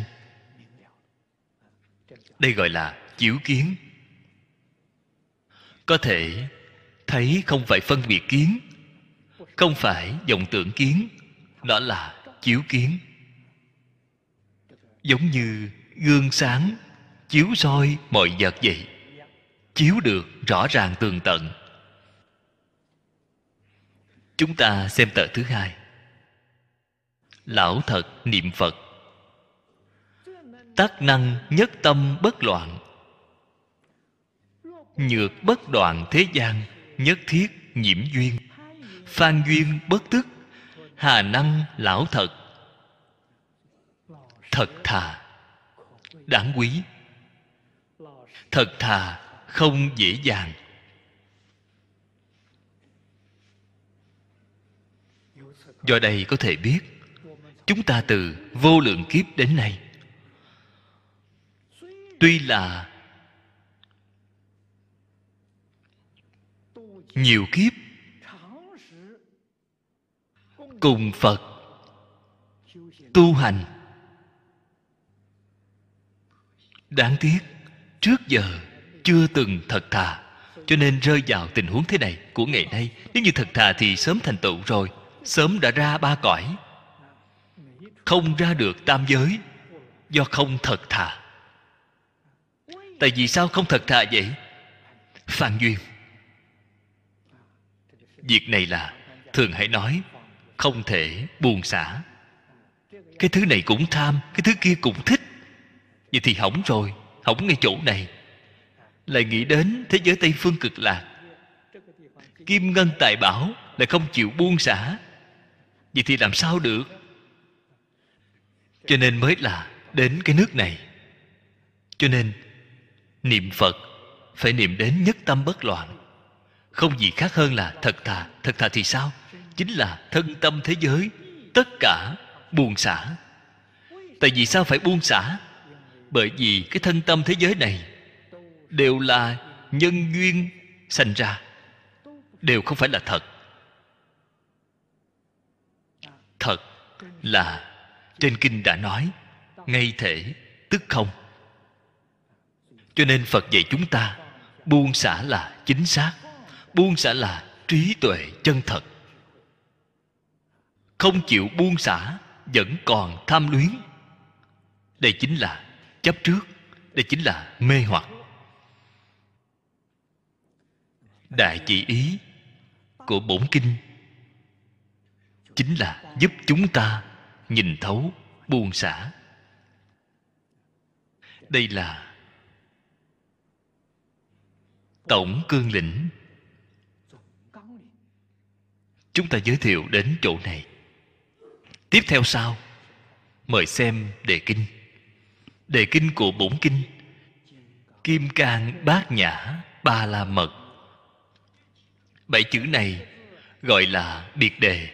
Đây gọi là chiếu kiến. Có thể thấy không phải phân biệt kiến, không phải vọng tưởng kiến, đó là chiếu kiến giống như gương sáng chiếu soi mọi vật vậy, chiếu được rõ ràng tường tận. Chúng ta xem tờ thứ hai. Lão thật niệm phật. Tác năng nhất tâm bất loạn. Nhược bất đoạn thế gian, nhất thiết nhiễm duyên. Phan duyên bất tức, hà năng lão thật thật thà. Đáng quý. Thật thà không dễ dàng. Do đây có thể biết, chúng ta từ vô lượng kiếp đến nay, tuy là nhiều kiếp, cùng phật tu hành đáng tiếc, trước giờ chưa từng thật thà. Cho nên rơi vào tình huống thế này của ngày nay, nếu như thật thà thì sớm thành tựu rồi. Sớm đã ra ba cõi. Không ra được tam giới do không thật thà. Tại vì sao không thật thà vậy? Phan duyên, việc này là thường hãy nói, không thể buồn xả. Cái thứ này cũng tham, cái thứ kia cũng thích vậy thì hỏng rồi, hỏng ngay chỗ này. Lại nghĩ đến thế giới tây phương cực lạc. Kim ngân tài bảo lại không chịu buông xả. Vậy thì làm sao được? Cho nên mới là đến cái nước này. Cho nên, niệm phật phải niệm đến nhất tâm bất loạn. Không gì khác hơn là thật thà. Thật thà thì sao? Chính là thân tâm thế giới, tất cả buông xả. Tại vì sao phải buông xả? Bởi vì cái thân tâm thế giới này đều là nhân duyên sanh ra, đều không phải là thật. Thật là trên kinh đã nói, ngay thể tức không. Cho nên phật dạy chúng ta buông xả là chính xác, buông xả là trí tuệ chân thật. Không chịu buông xả vẫn còn tham luyến. Đây chính là chấp trước, đây chính là mê hoặc. Đại chỉ ý của bổn kinh chính là giúp chúng ta nhìn thấu, buông xả. Đây là tổng cương lĩnh. Chúng ta giới thiệu đến chỗ này. Tiếp theo sau, mời xem đề kinh đề kinh của bổn kinh. Kim cang bát nhã ba la mật. Bảy chữ này gọi là biệt đề.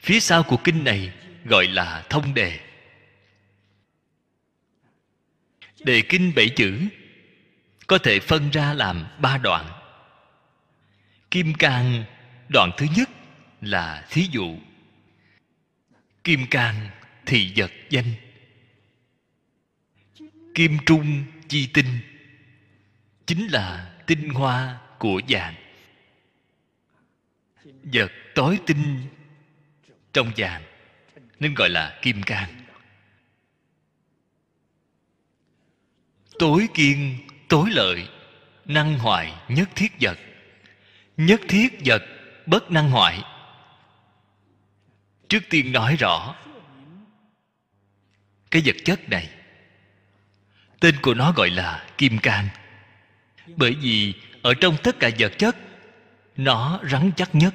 Phía sau của kinh này gọi là thông đề. Đề kinh bảy chữ có thể phân ra làm ba đoạn. Kim cang đoạn thứ nhất là thí dụ. Kim cang thì vật danh kim trung chi tinh. Chính là tinh hoa của vàng. Vật tối tinh trong vàng, nên gọi là kim cang. Tối kiên, tối lợi, năng hoại nhất thiết vật. Nhất thiết vật, bất năng hoại trước tiên nói rõ, cái vật chất này tên của nó gọi là kim cang. Bởi vì ở trong tất cả vật chất, nó rắn chắc nhất,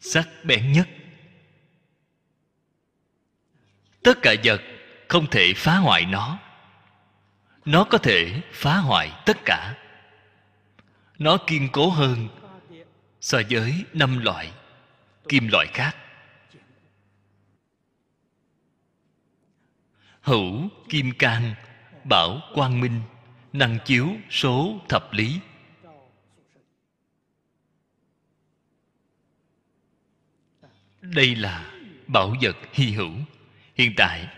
sắc bén nhất. Tất cả vật không thể phá hoại nó. Nó có thể phá hoại tất cả. Nó kiên cố hơn so với năm loại, kim loại khác. Hữu kim cang, bảo quang minh, năng chiếu số thập lý. Đây là bảo vật hy hữu. Hiện tại,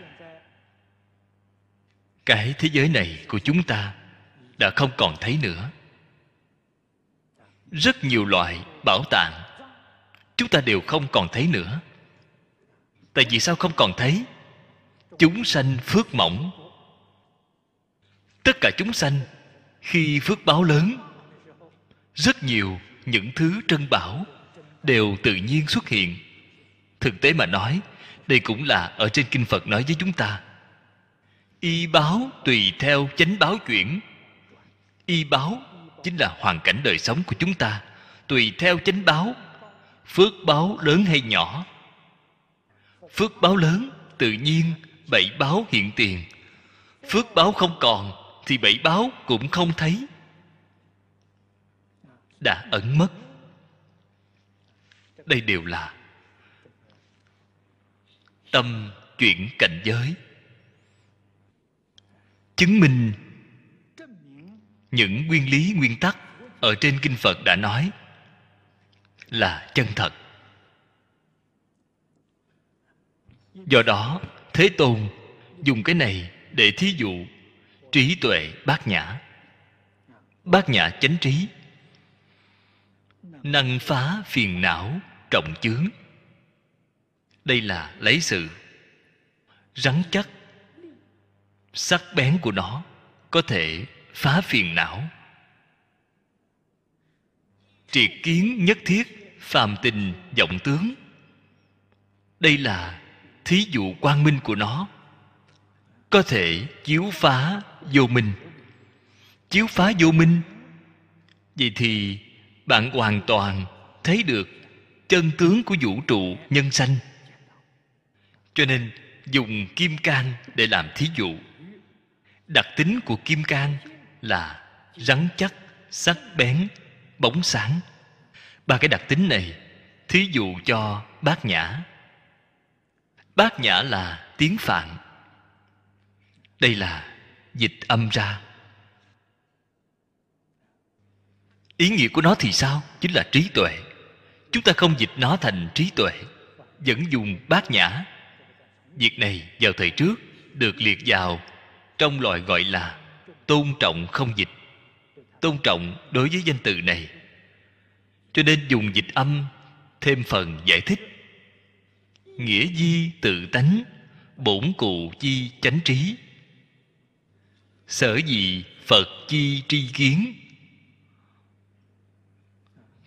cái thế giới này của chúng ta đã không còn thấy nữa. Rất nhiều loại bảo tàng chúng ta đều không còn thấy nữa. Tại vì sao không còn thấy? Chúng sanh phước mỏng. Tất cả chúng sanh khi phước báo lớn, rất nhiều những thứ trân bảo đều tự nhiên xuất hiện. Thực tế mà nói, đây cũng là ở trên kinh phật nói với chúng ta. Y báo tùy theo chánh báo chuyển. Y báo chính là hoàn cảnh đời sống của chúng ta. Tùy theo chánh báo, phước báo lớn hay nhỏ. Phước báo lớn tự nhiên bảy báo hiện tiền. Phước báo không còn, thì bảy báo cũng không thấy. Đã ẩn mất. Đây đều là tâm chuyển cảnh giới. Chứng minh những nguyên lý, nguyên tắc ở trên kinh phật đã nói là chân thật. Do đó thế tôn dùng cái này để thí dụ trí tuệ bát nhã. Bát nhã chánh trí. Năng phá phiền não trọng chướng. Đây là lấy sự rắn chắc, sắc bén của nó có thể phá phiền não. Triệt kiến nhất thiết phàm tình vọng tướng. Đây là thí dụ quang minh của nó, có thể chiếu phá vô minh. Chiếu phá vô minh, vậy thì bạn hoàn toàn thấy được chân tướng của vũ trụ nhân sanh. Cho nên dùng kim cang để làm thí dụ. Đặc tính của kim cang là rắn chắc, sắc bén, bóng sáng. Ba cái đặc tính này thí dụ cho bát nhã bát nhã là tiếng phạn. Đây là dịch âm ra. Ý nghĩa của nó thì sao? Chính là trí tuệ. Chúng ta không dịch nó thành trí tuệ, vẫn dùng bát nhã. Việc này vào thời trước được liệt vào trong loại gọi là tôn trọng không dịch. Tôn trọng đối với danh từ này. Cho nên dùng dịch âm thêm phần giải thích nghĩa di tự tánh, bổn cụ chi chánh trí. Sở dị phật chi tri kiến.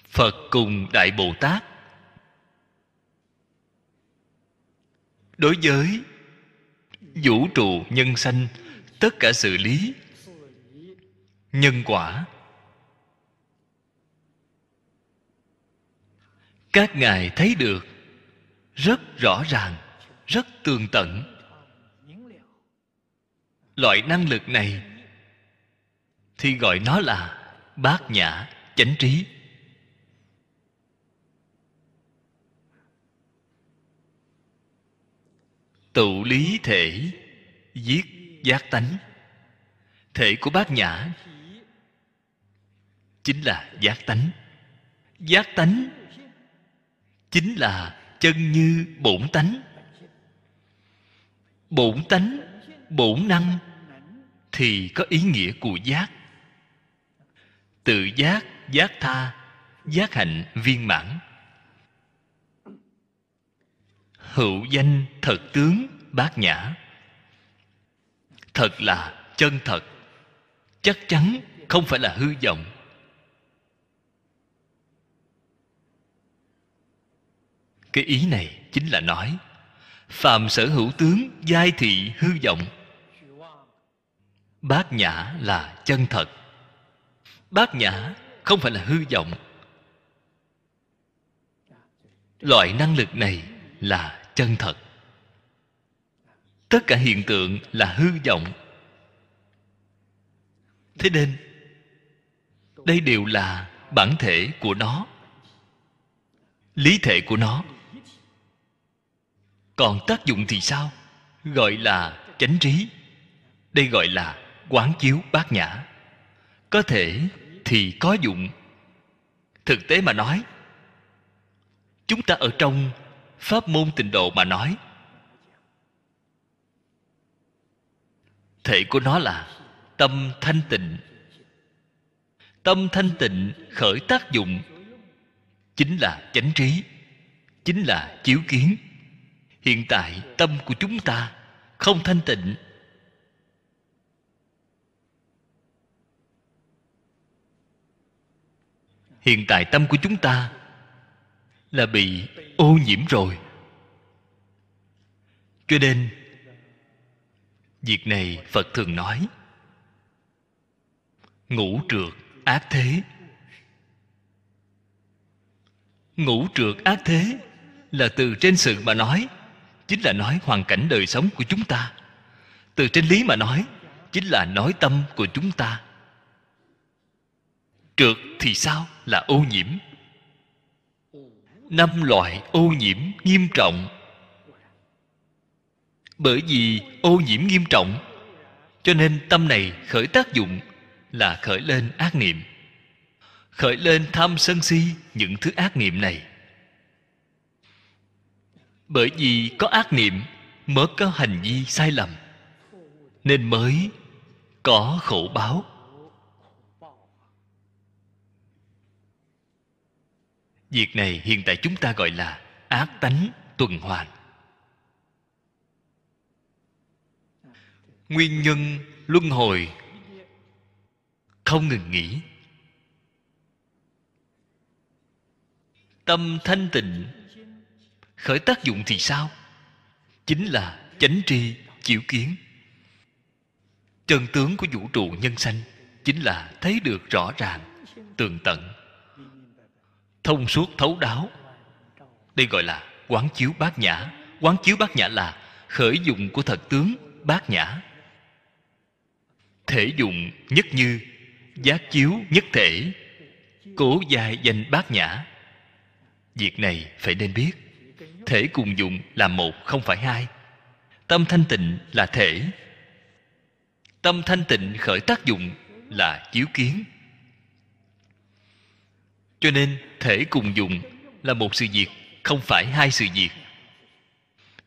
Phật cùng đại bồ tát. Đối với vũ trụ nhân sanh, tất cả xử lý, nhân quả, các ngài thấy được rất rõ ràng, rất tường tận. Loại năng lực này thì gọi nó là bát nhã chánh trí. Tụ lý thể, giết giác tánh. Thể của bát nhã chính là giác tánh. Giác tánh chính là chân như bổn tánh. Bổn tánh, bổn năng thì có ý nghĩa của giác. Tự giác giác tha, giác hạnh viên mãn. Hữu danh thật tướng bát nhã. Thật là chân thật. Chắc chắn không phải là hư vọng. Cái ý này chính là nói, phàm sở hữu tướng, giai thị, hư vọng. Bát nhã là chân thật. Bát nhã không phải là hư vọng. Loại năng lực này là chân thật. Tất cả hiện tượng là hư vọng. Thế nên, đây đều là bản thể của nó, lý thể của nó còn tác dụng thì sao? Gọi là chánh trí. Đây gọi là quán chiếu bát nhã. Có thể thì có dụng. Thực tế mà nói, chúng ta ở trong pháp môn tịnh độ mà nói, thể của nó là tâm thanh tịnh. Tâm thanh tịnh khởi tác dụng chính là chánh trí, chính là chiếu kiến hiện tại tâm của chúng ta không thanh tịnh. Hiện tại tâm của chúng ta là bị ô nhiễm rồi. Cho nên, việc này phật thường nói, ngũ trượt ác thế. Ngũ trượt ác thế là từ trên sự mà nói chính là nói hoàn cảnh đời sống của chúng ta. Từ trên lý mà nói, chính là nói tâm của chúng ta. Trượt thì sao là ô nhiễm? Năm loại ô nhiễm nghiêm trọng. Bởi vì ô nhiễm nghiêm trọng, cho nên tâm này khởi tác dụng là khởi lên ác niệm. Khởi lên tham sân si những thứ ác niệm này bởi vì có ác niệm, mới có hành vi sai lầm. Nên mới có khổ báo. Việc này hiện tại chúng ta gọi là ác tánh tuần hoàn. Nguyên nhân luân hồi không ngừng nghỉ. Tâm thanh tịnh khởi tác dụng thì sao? Chính là chánh tri chiếu kiến. Chân tướng của vũ trụ nhân sanh chính là thấy được rõ ràng, tường tận. Thông suốt thấu đáo. Đây gọi là quán chiếu bát nhã. Quán chiếu bát nhã là khởi dụng của thật tướng bát nhã. Thể dụng nhất như, giác chiếu nhất thể. Cố dài danh bát nhã. Việc này phải nên biết thể cùng dụng là một, không phải hai. Tâm thanh tịnh là thể. Tâm thanh tịnh khởi tác dụng là chiếu kiến. Cho nên, thể cùng dụng là một sự việc, không phải hai sự việc.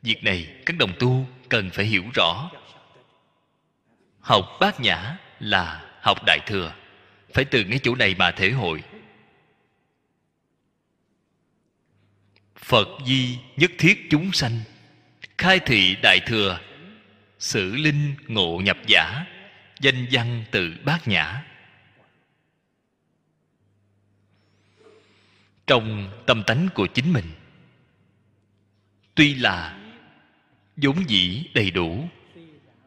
Việc này, các đồng tu cần phải hiểu rõ. Học bát nhã là học đại thừa. Phải từ ngay chỗ này mà thể hội. Phật di nhất thiết chúng sanh. Khai thị đại thừa xử linh ngộ nhập giả, danh văn tự bát nhã. Trong tâm tánh của chính mình, tuy là vốn dĩ đầy đủ,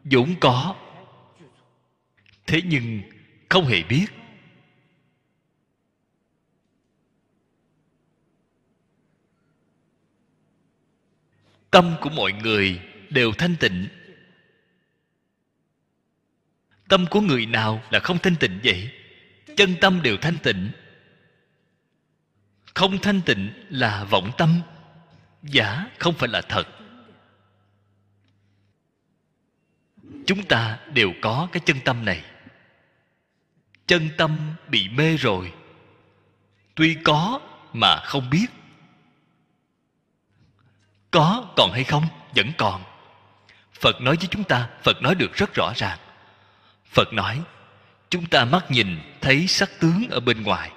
vốn có, thế nhưng không hề biết tâm của mọi người đều thanh tịnh. Tâm của người nào là không thanh tịnh vậy? Chân tâm đều thanh tịnh. Không thanh tịnh là vọng tâm. Giả không phải là thật. Chúng ta đều có cái chân tâm này. Chân tâm bị mê rồi. Tuy có mà không biết có còn hay không? Vẫn còn. Phật nói với chúng ta, phật nói được rất rõ ràng. Phật nói, chúng ta mắt nhìn thấy sắc tướng ở bên ngoài.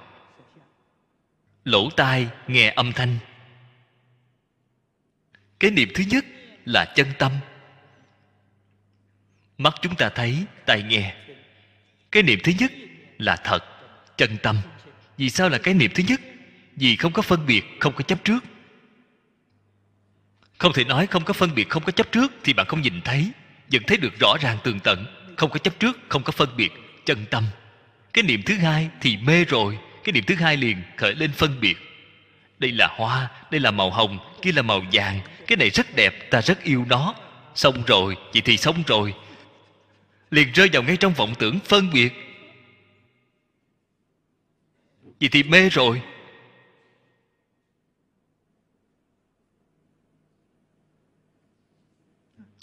Lỗ tai nghe âm thanh. Cái niệm thứ nhất là chân tâm. Mắt chúng ta thấy, tai nghe. Cái niệm thứ nhất là thật, chân tâm. Vì sao là cái niệm thứ nhất? Vì không có phân biệt, không có chấp trước không thể nói không có phân biệt, không có chấp trước thì bạn không nhìn thấy. Vẫn thấy được rõ ràng tường tận. Không có chấp trước, không có phân biệt. Chân tâm. Cái niệm thứ hai thì mê rồi. Cái niệm thứ hai liền khởi lên phân biệt. Đây là hoa, đây là màu hồng, kia là màu vàng. Cái này rất đẹp, ta rất yêu nó. Xong rồi vậy thì xong rồi. Liền rơi vào ngay trong vọng tưởng phân biệt. Vậy thì mê rồi.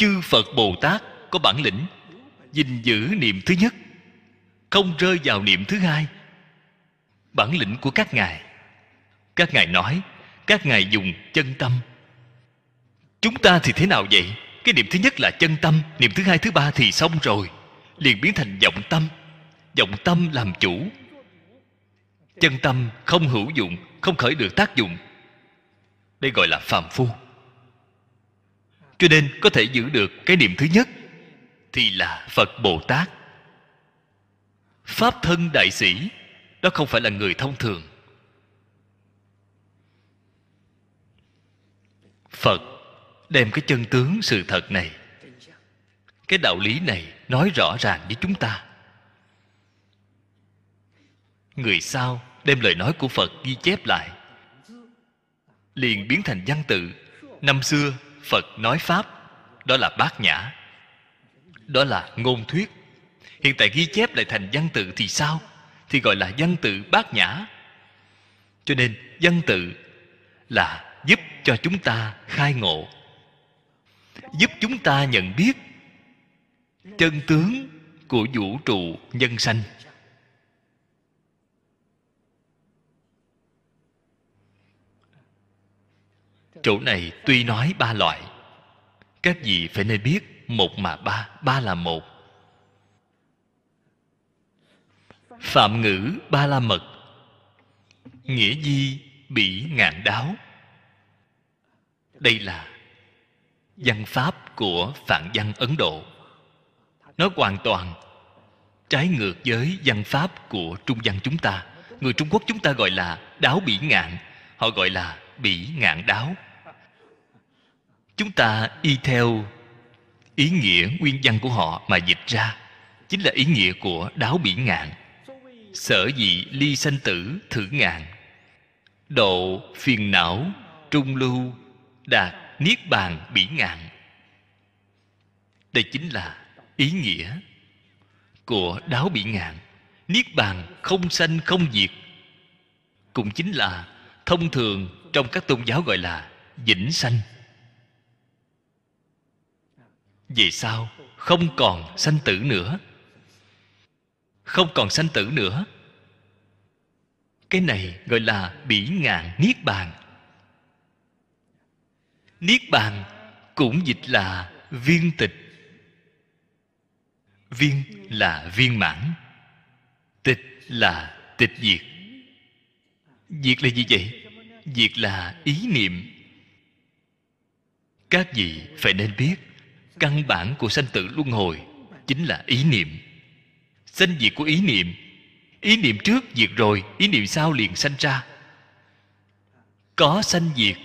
Chư phật bồ tát có bản lĩnh gìn giữ niệm thứ nhất, không rơi vào niệm thứ hai. Bản lĩnh của các ngài các ngài nói, các ngài dùng chân tâm. Chúng ta thì thế nào vậy? Cái niệm thứ nhất là chân tâm, niệm thứ hai, thứ ba thì xong rồi, liền biến thành vọng tâm. Vọng tâm làm chủ. Chân tâm không hữu dụng, không khởi được tác dụng. Đây gọi là phàm phu cho nên có thể giữ được cái niệm thứ nhất thì là phật bồ tát. Pháp thân đại sĩ, đó không phải là người thông thường. Phật đem cái chân tướng sự thật này, cái đạo lý này nói rõ ràng với chúng ta. Người sau đem lời nói của phật ghi chép lại, liền biến thành văn tự. Năm xưa phật nói pháp, đó là bát nhã, đó là ngôn thuyết. Hiện tại ghi chép lại thành văn tự thì sao? Thì gọi là văn tự bát nhã. Cho nên văn tự là giúp cho chúng ta khai ngộ, giúp chúng ta nhận biết chân tướng của vũ trụ nhân sanh. Chỗ này tuy nói ba loại. Các vị phải nên biết một mà ba ba là một. Phạm ngữ ba la mật. Nghĩa di, bỉ, ngạn đáo. Đây là văn pháp của phạn văn ấn độ. Nó hoàn toàn trái ngược với văn pháp của trung văn chúng ta. Người trung quốc chúng ta gọi là đáo bỉ ngạn, họ gọi là bỉ ngạn đáo chúng ta y theo ý nghĩa nguyên văn của họ mà dịch ra, chính là ý nghĩa của đáo biển ngạn. Sở dị ly sanh tử thử ngạn. Độ phiền não trung lưu đạt niết bàn bỉ ngạn. Đây chính là ý nghĩa của đáo bỉ ngạn. Niết bàn không sanh không diệt, cũng chính là thông thường trong các tôn giáo gọi là vĩnh sanh vì sao? Không còn sanh tử nữa. Không còn sanh tử nữa. Cái này gọi là bỉ ngạn niết bàn. Niết bàn cũng dịch là viên tịch. Viên là viên mãn. Tịch là tịch diệt. Diệt là gì vậy? Diệt là ý niệm. Các vị phải nên biết căn bản của sanh tử luân hồi chính là ý niệm. Sanh diệt của ý niệm ý niệm trước diệt rồi, ý niệm sau liền sanh ra. Có sanh diệt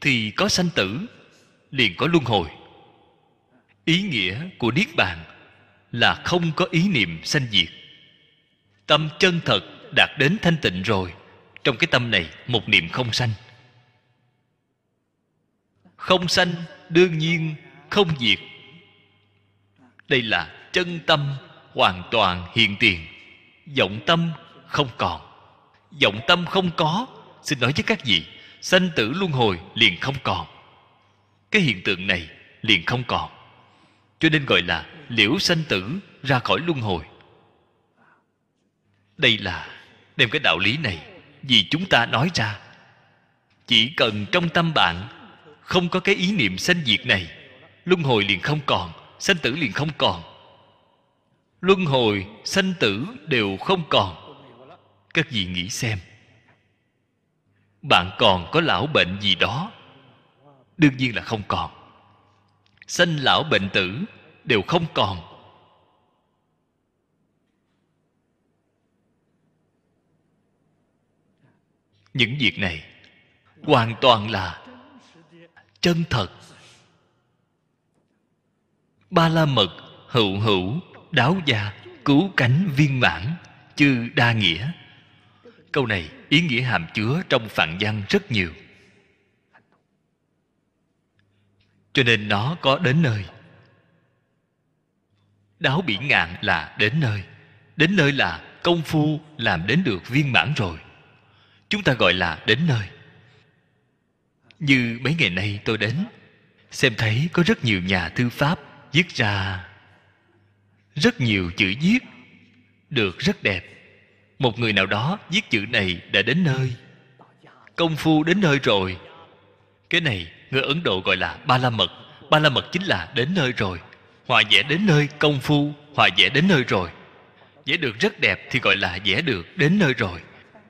thì có sanh tử, liền có luân hồi. Ý nghĩa của niết bàn là không có ý niệm sanh diệt. Tâm chân thật đạt đến thanh tịnh rồi, trong cái tâm này một niệm không sanh. Không sanh đương nhiên không diệt. Đây là chân tâm hoàn toàn hiện tiền. Vọng tâm không còn. Vọng tâm không có, xin nói với các vị, sanh tử luân hồi liền không còn. Cái hiện tượng này liền không còn. Cho nên gọi là liễu sanh tử ra khỏi luân hồi. Đây là đem cái đạo lý này vì chúng ta nói ra. Chỉ cần trong tâm bạn không có cái ý niệm sanh diệt này luân hồi liền không còn, sanh tử liền không còn. Luân hồi, sanh tử đều không còn. Các vị nghĩ xem. Bạn còn có lão bệnh gì đó? Đương nhiên là không còn. Sanh lão bệnh tử đều không còn. Những việc này hoàn toàn là chân thật ba la mật hữu hữu đáo gia, cứu cánh viên mãn, chư đa nghĩa. Câu này ý nghĩa hàm chứa trong phạn văn rất nhiều. Cho nên nó có đến nơi. Đáo biển ngạn là đến nơi. Đến nơi là công phu làm đến được viên mãn rồi. Chúng ta gọi là đến nơi. Như mấy ngày nay tôi đến, xem thấy có rất nhiều nhà thư pháp viết ra rất nhiều chữ viết, được rất đẹp. Một người nào đó viết chữ này đã đến nơi, công phu đến nơi rồi. Cái này người ấn độ gọi là ba la mật. Ba la mật chính là đến nơi rồi. Hòa vẽ đến nơi, công phu, hòa vẽ đến nơi rồi. Vẽ được rất đẹp thì gọi là vẽ được đến nơi rồi.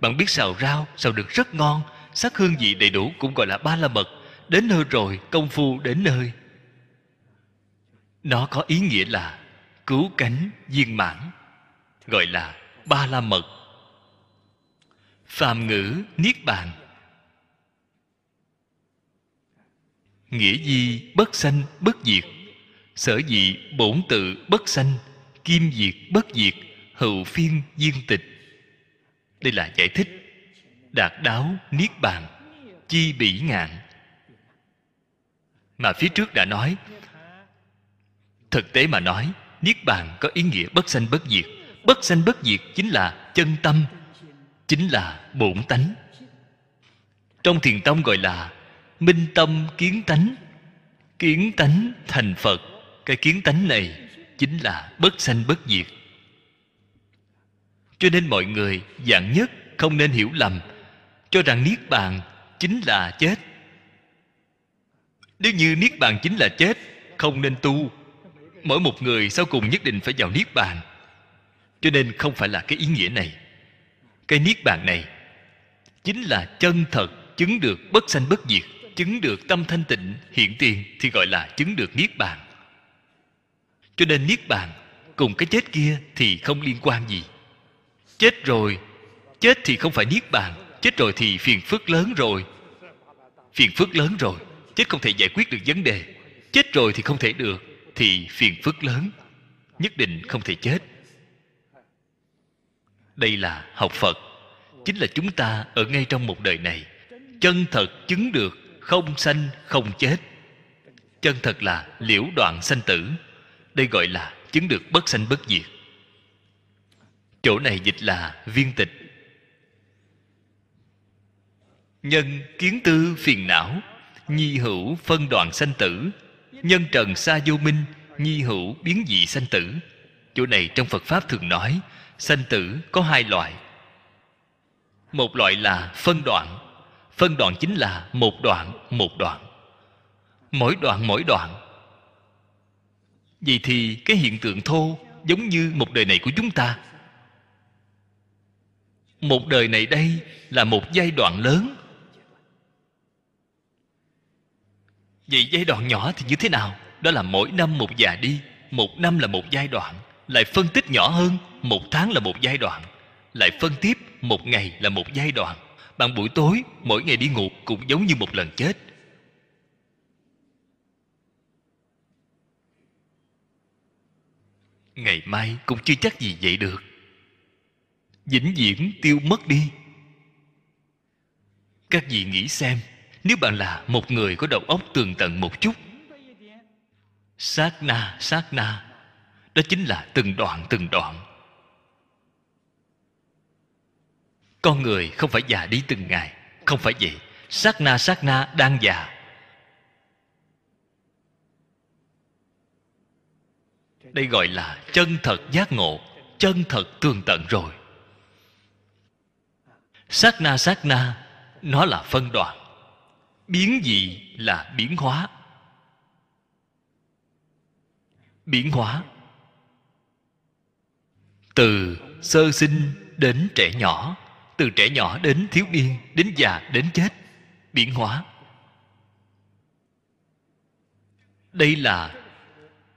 Bạn biết xào rau, xào được rất ngon, sắc hương vị đầy đủ cũng gọi là ba la mật. Đến nơi rồi, công phu đến nơi nó có ý nghĩa là cứu cánh viên mãn, gọi là ba la mật phàm ngữ niết bàn. Nghĩa di bất sanh bất diệt. Sở dị bổn tự bất sanh, kim diệt bất diệt hữu phiên viên tịch. Đây là giải thích đạt đáo niết bàn, chi bỉ ngạn. Mà phía trước đã nói thực tế mà nói, niết bàn có ý nghĩa bất sanh bất diệt. Bất sanh bất diệt chính là chân tâm, chính là bổn tánh. Trong thiền tông gọi là minh tâm kiến tánh. Kiến tánh thành phật. Cái kiến tánh này chính là bất sanh bất diệt. Cho nên mọi người dạng nhất không nên hiểu lầm, cho rằng niết bàn chính là chết. Nếu như niết bàn chính là chết, không nên tu mỗi một người sau cùng nhất định phải vào niết bàn. Cho nên không phải là cái ý nghĩa này. Cái niết bàn này chính là chân thật chứng được bất sanh bất diệt, chứng được tâm thanh tịnh, hiện tiền thì gọi là chứng được niết bàn. Cho nên niết bàn cùng cái chết kia thì không liên quan gì. Chết rồi, chết thì không phải niết bàn, chết rồi thì phiền phức lớn rồi. Phiền phức lớn rồi, chết không thể giải quyết được vấn đề. Chết rồi thì không thể được thì phiền phức lớn, nhất định không thể chết. Đây là học phật, chính là chúng ta ở ngay trong một đời này. Chân thật chứng được không sanh, không chết. Chân thật là liễu đoạn sanh tử, đây gọi là chứng được bất sanh bất diệt. Chỗ này dịch là viên tịch. Nhân kiến tư phiền não, nhi hữu phân đoạn sanh tử nhân trần xa vô minh, nhi hữu biến dị sanh tử. Chỗ này trong phật pháp thường nói, sanh tử có hai loại. Một loại là phân đoạn. Phân đoạn chính là một đoạn một đoạn. Mỗi đoạn mỗi đoạn. Vậy thì cái hiện tượng thô giống như một đời này của chúng ta. Một đời này đây là một giai đoạn lớn. Vậy giai đoạn nhỏ thì như thế nào? Đó là mỗi năm một già đi, một năm là một giai đoạn, lại phân tích nhỏ hơn, một tháng là một giai đoạn, lại phân tiếp một ngày là một giai đoạn. Bạn buổi tối, mỗi ngày đi ngủ cũng giống như một lần chết. Ngày mai cũng chưa chắc gì vậy được. Vĩnh viễn tiêu mất đi. Các vị nghĩ xem nếu bạn là một người có đầu óc tường tận một chút, sát na sát na, đó chính là từng đoạn từng đoạn. Con người không phải già đi từng ngày, không phải vậy. Sát na sát na đang già. Đây gọi là chân thật giác ngộ, chân thật tường tận rồi. Sát na sát na, nó là phân đoạn biến dị là biến hóa. Biến hóa. Từ sơ sinh đến trẻ nhỏ, từ trẻ nhỏ đến thiếu niên, đến già đến chết, biến hóa. Đây là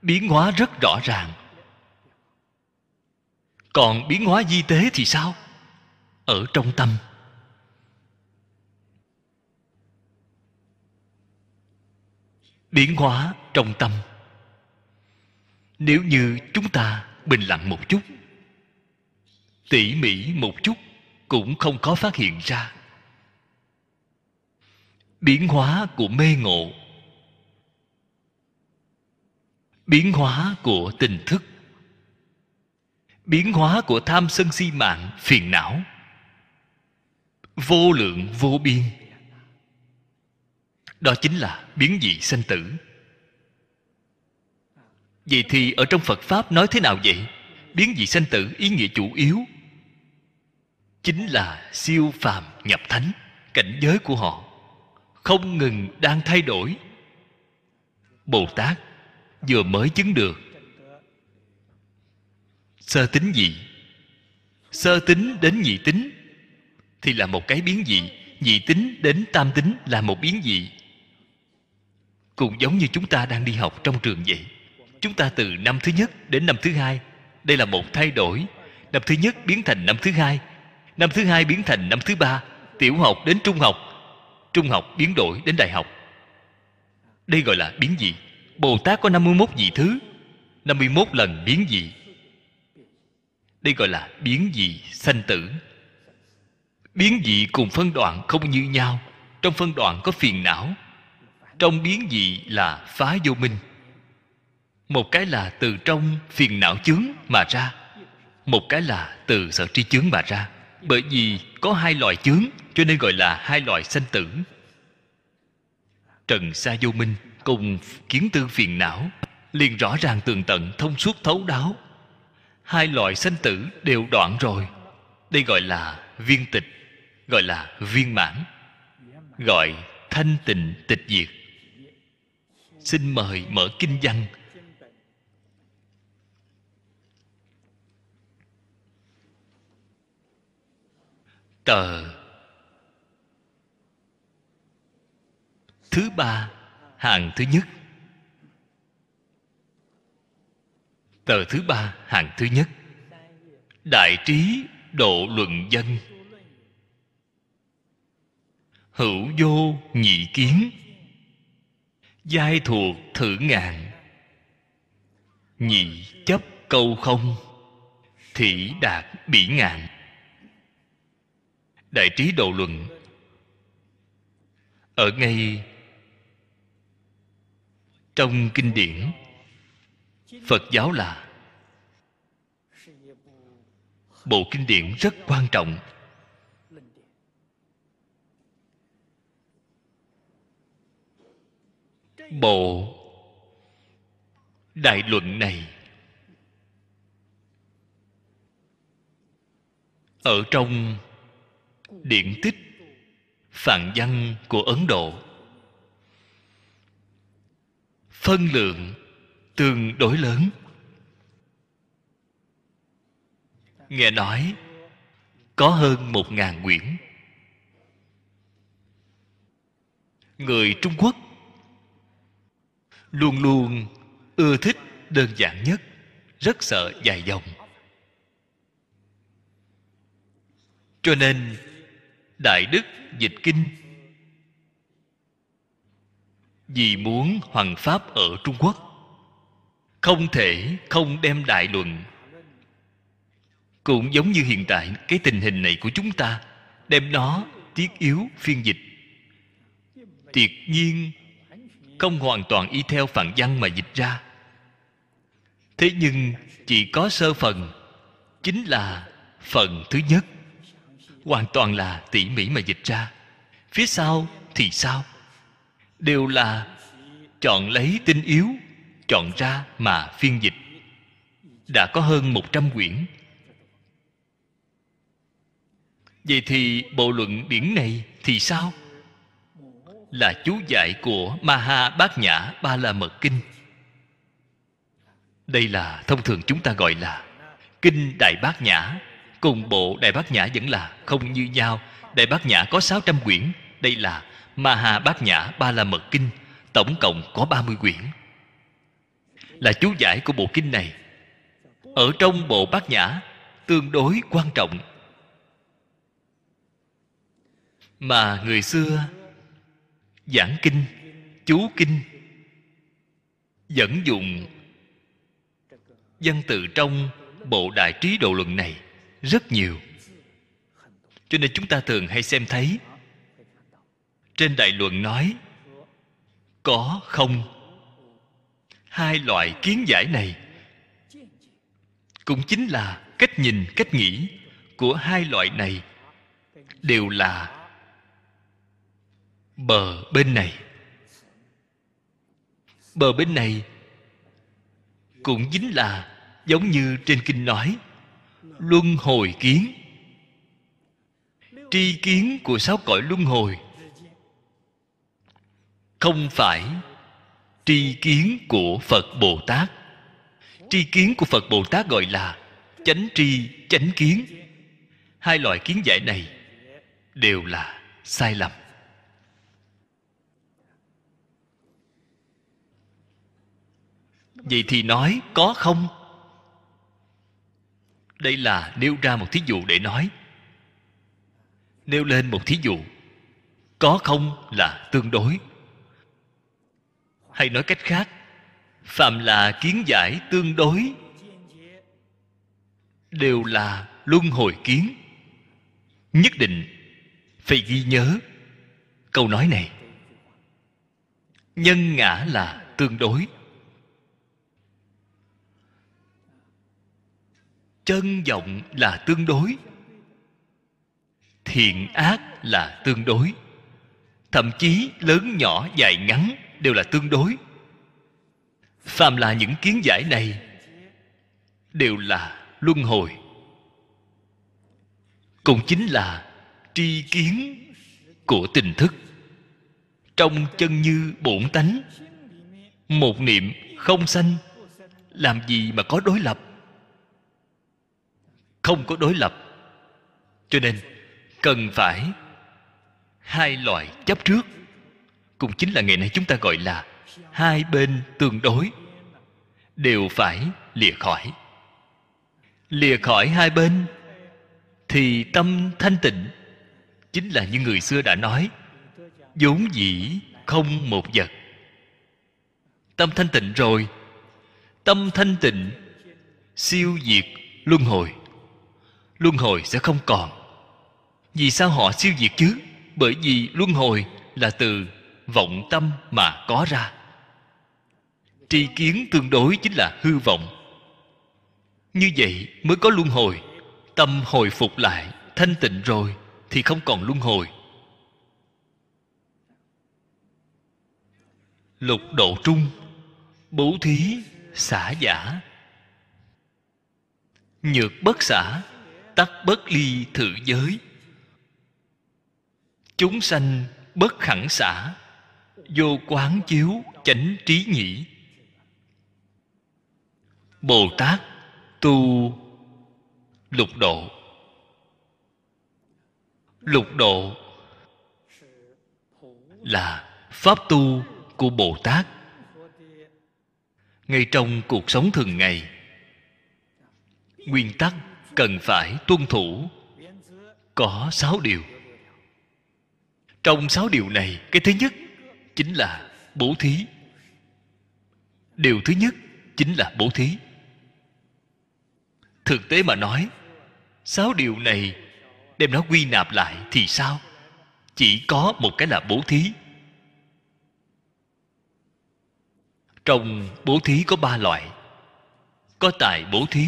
biến hóa rất rõ ràng. Còn biến hóa di tế thì sao? Ở trong tâm. Biến hóa trong tâm. Nếu như chúng ta bình lặng một chút, tỉ mỉ một chút cũng không có phát hiện ra. Biến hóa của mê ngộ. Biến hóa của tình thức. Biến hóa của tham sân si mạng, phiền não. Vô lượng vô biên đó chính là biến dị sanh tử. Vậy thì ở trong phật pháp nói thế nào vậy? Biến dị sanh tử ý nghĩa chủ yếu chính là siêu phàm nhập thánh, cảnh giới của họ không ngừng đang thay đổi. Bồ tát vừa mới chứng được sơ tính gì sơ tính đến nhị tính thì là một cái biến dị, nhị tính đến tam tính là một biến dị cũng giống như chúng ta đang đi học trong trường vậy. Chúng ta từ năm thứ nhất đến năm thứ hai, đây là một thay đổi. Năm thứ nhất biến thành năm thứ hai, năm thứ hai biến thành năm thứ ba, tiểu học đến trung học trung học biến đổi đến đại học. Đây gọi là biến dị. Bồ tát có 51 vị thứ 51 lần biến dị. Đây gọi là biến dị sanh tử. Biến dị cùng phân đoạn không như nhau. Trong phân đoạn có phiền não trong biến dị là phá vô minh. Một cái là từ trong phiền não chướng mà ra, một cái là từ sở tri chướng mà ra. Bởi vì có hai loại chướng, cho nên gọi là hai loại sanh tử. Trần sa vô minh cùng kiến tư phiền não liền rõ ràng tường tận thông suốt thấu đáo. Hai loại sanh tử đều đoạn rồi. Đây gọi là viên tịch, gọi là viên mãn, gọi thanh tịnh tịch diệt xin mời mở kinh văn. Tờ thứ ba, hàng thứ nhất. Tờ thứ ba, hàng thứ nhất. Đại trí độ luận dân. Hữu vô nhị kiến giai thuộc thử ngạn. Nhị chấp câu không. Thị đạt bỉ ngạn. Đại trí đầu luận. Ở ngay trong kinh điển, phật giáo là bộ kinh điển rất quan trọng. Bộ đại luận này. Ở trong điển tích phạn văn của ấn độ, phân lượng tương đối lớn. Nghe nói có hơn một ngàn quyển. Người trung quốc luôn luôn ưa thích đơn giản nhất, rất sợ dài dòng. Cho nên, đại đức dịch kinh, vì muốn hoàng pháp ở trung quốc, không thể không đem đại luận. Cũng giống như hiện tại, cái tình hình này của chúng ta, đem nó tiết yếu phiên dịch. Tuyệt nhiên không hoàn toàn y theo phản văn mà dịch ra. Thế nhưng chỉ có sơ phần, chính là phần thứ nhất, hoàn toàn là tỉ mỉ mà dịch ra. Phía sau thì sao? Đều là chọn lấy tinh yếu, chọn ra mà phiên dịch. Đã có hơn một trăm quyển. Vậy thì bộ luận điển này thì sao? Là chú giải của maha bát nhã ba la mật kinh đây là thông thường chúng ta gọi là kinh đại bát nhã. Cùng bộ đại bát nhã vẫn là không như nhau. Đại bát nhã có 600 quyển. Đây là maha bát nhã ba la mật kinh tổng cộng có 30 quyển. Là chú giải của bộ kinh này. Ở trong bộ bát nhã, tương đối quan trọng. Mà người xưa giảng kinh, chú kinh, dẫn dụng văn tự trong bộ đại trí độ luận này rất nhiều. Cho nên chúng ta thường hay xem thấy trên đại luận nói có không? Hai loại kiến giải này cũng chính là cách nhìn, cách nghĩ của hai loại này đều là bờ bên này. Bờ bên này cũng chính là giống như trên kinh nói, luân hồi kiến. Tri kiến của sáu cõi luân hồi không phải tri kiến của phật bồ tát. Tri kiến của phật bồ tát gọi là chánh tri, chánh kiến. Hai loại kiến giải này đều là sai lầm. Vậy thì nói có không? Đây là nêu ra một thí dụ để nói. Nêu lên một thí dụ. Có không là tương đối. Hay nói cách khác, phạm là kiến giải tương đối, đều là luân hồi kiến. Nhất định phải ghi nhớ câu nói này. Nhân ngã là tương đối. Chân vọng là tương đối. Thiện ác là tương đối. Thậm chí lớn nhỏ dài ngắn đều là tương đối. Phàm là những kiến giải này đều là luân hồi. Cũng chính là tri kiến của tình thức. Trong chân như bổn tánh, một niệm không sanh, làm gì mà có đối lập? Không có đối lập. Cho nên, cần phải hai loại chấp trước. Cũng chính là ngày nay chúng ta gọi là hai bên tương đối đều phải lìa khỏi. Lìa khỏi hai bên thì tâm thanh tịnh, chính là như người xưa đã nói, vốn dĩ không một vật. Tâm thanh tịnh rồi, tâm thanh tịnh siêu diệt luân hồi luân hồi sẽ không còn. Vì sao họ siêu diệt chứ? Bởi vì luân hồi là từ vọng tâm mà có ra. Tri kiến tương đối chính là hư vọng. Như vậy mới có luân hồi. Tâm hồi phục lại, thanh tịnh rồi thì không còn luân hồi. Lục độ trung, bố thí, xả giả. Nhược bất xả tắc bất ly thử giới. Chúng sanh bất khẳng xả, vô quán chiếu chánh trí nhĩ. Bồ tát tu lục độ. Lục độ là pháp tu của bồ tát. Ngay trong cuộc sống thường ngày, nguyên tắc cần phải tuân thủ. Có sáu điều. Trong sáu điều này, cái thứ nhất chính là bố thí. Điều thứ nhất chính là bố thí. Thực tế mà nói, sáu điều này đem nó quy nạp lại thì sao? Chỉ có một cái là bố thí. Trong bố thí có ba loại. Có tài bố thí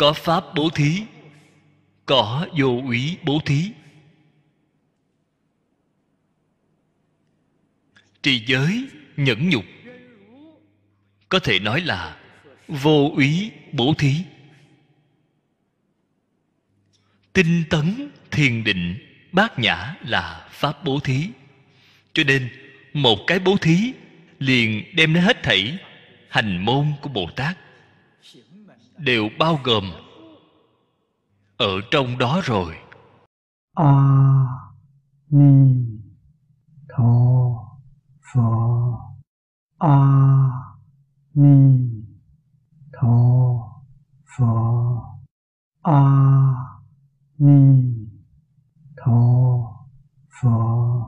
có pháp bố thí, có vô úy bố thí. Trì giới nhẫn nhục, có thể nói là vô úy bố thí. Tinh tấn thiền định bát nhã là pháp bố thí. Cho nên, một cái bố thí liền đem đến hết thảy hành môn của bồ tát đều bao gồm ở trong đó rồi. A ni tho pho a ni tho pho a ni tho pho